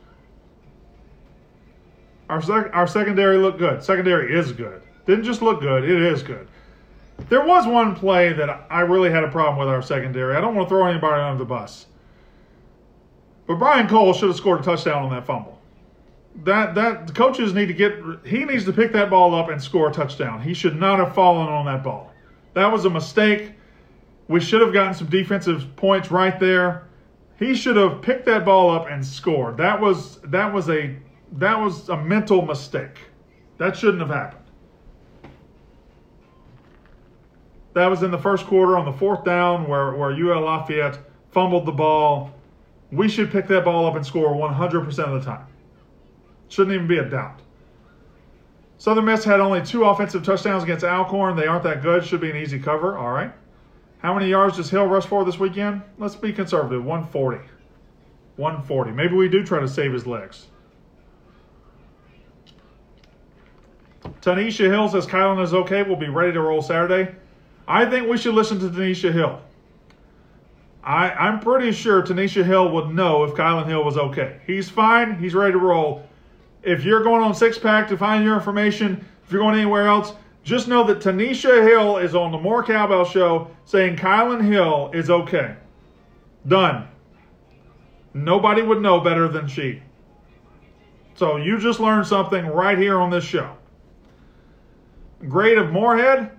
Our, sec- our secondary looked good. Secondary is good. Didn't just look good, it is good. There was one play that I really had a problem with our secondary. I don't want to throw anybody under the bus. But Brian Cole should have scored a touchdown on that fumble. That that the coaches need to get he needs to pick that ball up and score a touchdown. He should not have fallen on that ball. That was a mistake. We should have gotten some defensive points right there. He should have picked that ball up and scored. That was that was a that was a mental mistake. That shouldn't have happened. That was in the first quarter on the fourth down where, where UL Lafayette fumbled the ball. We should pick that ball up and score 100% of the time. Shouldn't even be a doubt. Southern Miss had only two offensive touchdowns against Alcorn. They aren't that good. Should be an easy cover. All right. How many yards does Hill rush for this weekend? Let's be conservative. 140. 140. Maybe we do try to save his legs. Tanisha Hill says Kylan is okay. We'll be ready to roll Saturday. I think we should listen to Tanisha Hill. I, I'm pretty sure Tanisha Hill would know if Kylan Hill was okay. He's fine. He's ready to roll. If you're going on Six Pack to find your information, if you're going anywhere else, just know that Tanisha Hill is on the More Cowbell Show saying Kylan Hill is okay. Done. Nobody would know better than she. So you just learned something right here on this show. Grade of Moorhead,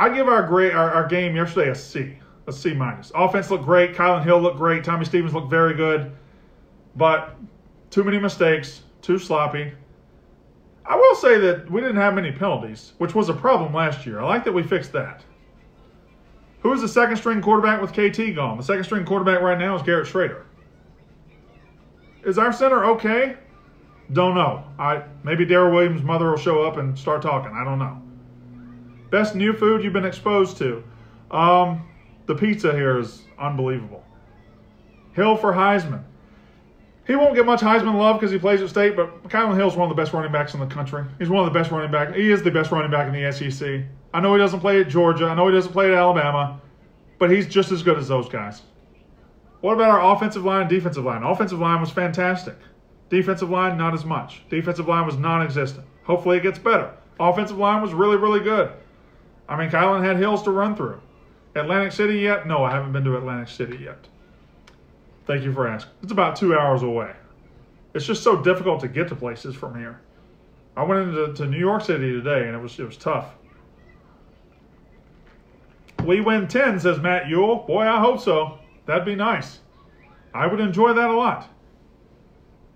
I give our grade our, our game yesterday a C, a C minus. Offense looked great. Kylan Hill looked great. Tommy Stevens looked very good, but too many mistakes, too sloppy. I will say that we didn't have many penalties, which was a problem last year. I like that we fixed that. Who is the second string quarterback with KT gone? The second string quarterback right now is Garrett Shrader. Is our center okay? Don't know. I maybe Darryl Williams' mother will show up and start talking. I don't know. Best new food you've been exposed to? Um, the pizza here is unbelievable. Hill for Heisman. He won't get much Heisman love because he plays at state, but Kylan Hill's one of the best running backs in the country. He's one of the best running backs. He is the best running back in the SEC. I know he doesn't play at Georgia. I know he doesn't play at Alabama, but he's just as good as those guys. What about our offensive line, and defensive line? Offensive line was fantastic. Defensive line, not as much. Defensive line was non existent. Hopefully it gets better. Offensive line was really, really good. I mean, Kylan had hills to run through. Atlantic City yet? No, I haven't been to Atlantic City yet. Thank you for asking. It's about two hours away. It's just so difficult to get to places from here. I went into to New York City today, and it was it was tough. We win ten, says Matt Yule. Boy, I hope so. That'd be nice. I would enjoy that a lot.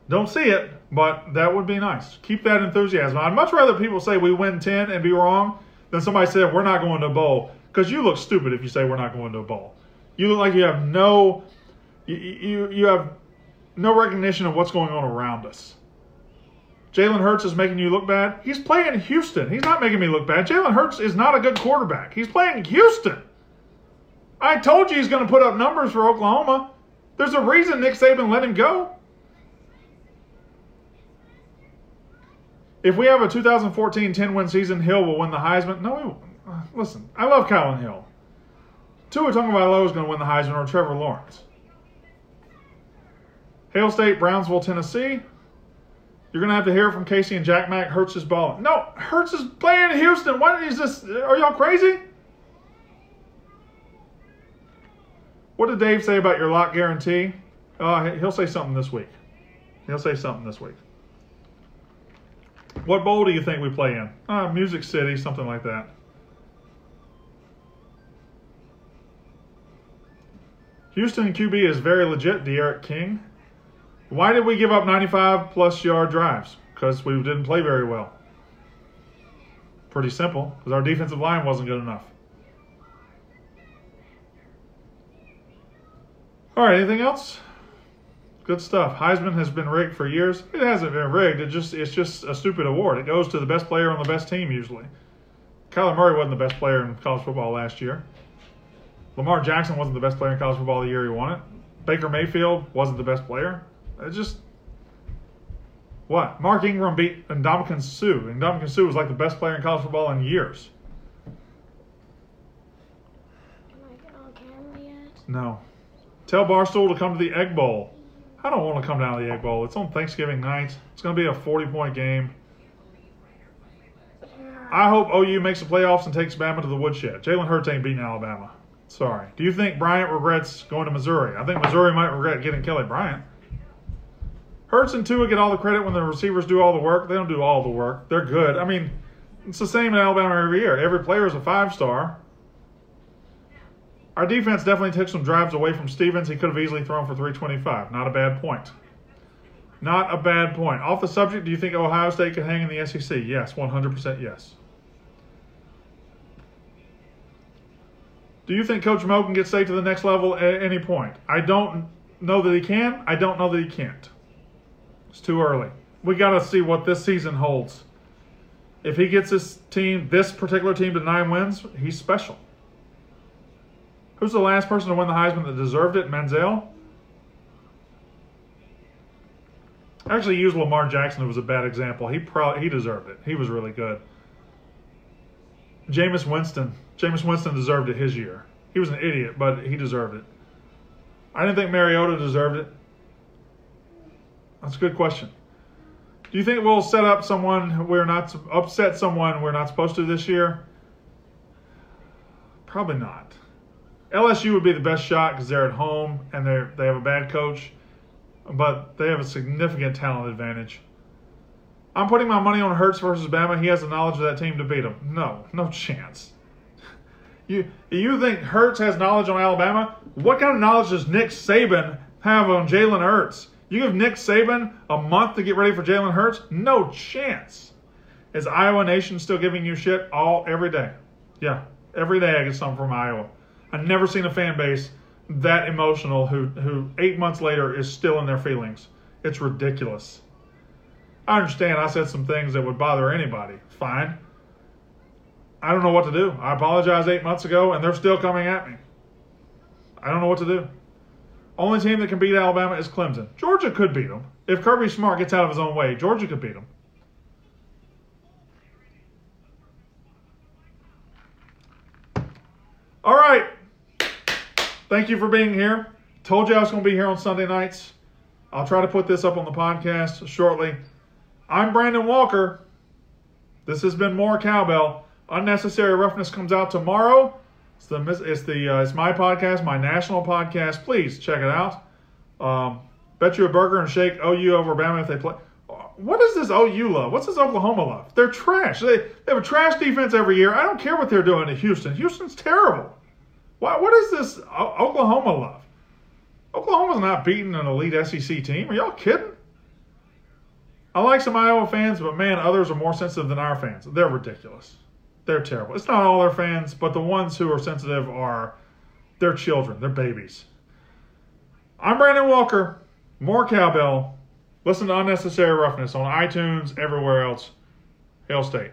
Don't see it, but that would be nice. Keep that enthusiasm. I'd much rather people say we win 10 and be wrong than somebody said we're not going to a bowl. Because you look stupid if you say we're not going to a bowl. You look like you have no you, you, you have no recognition of what's going on around us. Jalen Hurts is making you look bad. He's playing Houston. He's not making me look bad. Jalen Hurts is not a good quarterback. He's playing Houston. I told you he's going to put up numbers for Oklahoma. There's a reason Nick Saban let him go. If we have a 2014 10 win season, Hill will win the Heisman. No, we won't. Uh, listen, I love Kylan Hill. Tua Tagovailoa is going to win the Heisman or Trevor Lawrence. Hail State, Brownsville, Tennessee. You're going to have to hear from Casey and Jack Mack. Hurts is balling. No, Hurts is playing in Houston. Why is this? Are y'all crazy? What did Dave say about your lock guarantee? Uh, he'll say something this week. He'll say something this week. What bowl do you think we play in? Uh, Music City, something like that. Houston QB is very legit, Derek King. Why did we give up 95 plus yard drives? Because we didn't play very well. Pretty simple, because our defensive line wasn't good enough. All right, anything else? Good stuff. Heisman has been rigged for years. It hasn't been rigged. It just it's just a stupid award. It goes to the best player on the best team usually. Kyler Murray wasn't the best player in college football last year. Lamar Jackson wasn't the best player in college football the year he won it. Baker Mayfield wasn't the best player. It just what? Mark Ingram beat Ndamukong Suh. Ndamukong Suh was like the best player in college football in years. Can I on camera yet? No. Tell Barstool to come to the Egg Bowl. I don't want to come down to the Egg Bowl. It's on Thanksgiving night. It's going to be a 40 point game. I hope OU makes the playoffs and takes Bama to the woodshed. Jalen Hurts ain't beating Alabama. Sorry. Do you think Bryant regrets going to Missouri? I think Missouri might regret getting Kelly Bryant. Hurts and Tua get all the credit when the receivers do all the work. They don't do all the work. They're good. I mean, it's the same in Alabama every year. Every player is a five star. Our defense definitely took some drives away from Stevens. He could have easily thrown for 325. Not a bad point. Not a bad point. Off the subject, do you think Ohio State could hang in the SEC? Yes, 100% yes. Do you think Coach Mo can get State to the next level at any point? I don't know that he can. I don't know that he can't. It's too early. We got to see what this season holds. If he gets this team, this particular team, to nine wins, he's special. Who's the last person to win the Heisman that deserved it? Manziel? I actually used Lamar Jackson, was a bad example. He probably he deserved it. He was really good. Jameis Winston. Jameis Winston deserved it his year. He was an idiot, but he deserved it. I didn't think Mariota deserved it. That's a good question. Do you think we'll set up someone we're not upset someone we're not supposed to this year? Probably not. LSU would be the best shot because they're at home and they they have a bad coach, but they have a significant talent advantage. I'm putting my money on Hurts versus Bama. He has the knowledge of that team to beat them. No, no chance. You you think Hurts has knowledge on Alabama? What kind of knowledge does Nick Saban have on Jalen Hurts? You give Nick Saban a month to get ready for Jalen Hurts? No chance. Is Iowa Nation still giving you shit all every day? Yeah, every day I get something from Iowa. I've never seen a fan base that emotional who who eight months later is still in their feelings. It's ridiculous. I understand I said some things that would bother anybody. Fine. I don't know what to do. I apologized eight months ago and they're still coming at me. I don't know what to do. Only team that can beat Alabama is Clemson. Georgia could beat them. If Kirby Smart gets out of his own way, Georgia could beat them. All right. Thank you for being here. Told you I was going to be here on Sunday nights. I'll try to put this up on the podcast shortly. I'm Brandon Walker. This has been more cowbell. Unnecessary roughness comes out tomorrow. It's the it's the uh, it's my podcast, my national podcast. Please check it out. Um, bet you a burger and shake OU over Bama if they play. What is this OU love? What's this Oklahoma love? They're trash. They, they have a trash defense every year. I don't care what they're doing in Houston. Houston's terrible. Why, what is this Oklahoma love? Oklahoma's not beating an elite SEC team. Are y'all kidding? I like some Iowa fans, but man, others are more sensitive than our fans. They're ridiculous. They're terrible. It's not all their fans, but the ones who are sensitive are their children, their babies. I'm Brandon Walker. More cowbell. Listen to Unnecessary Roughness on iTunes, everywhere else. Hail State.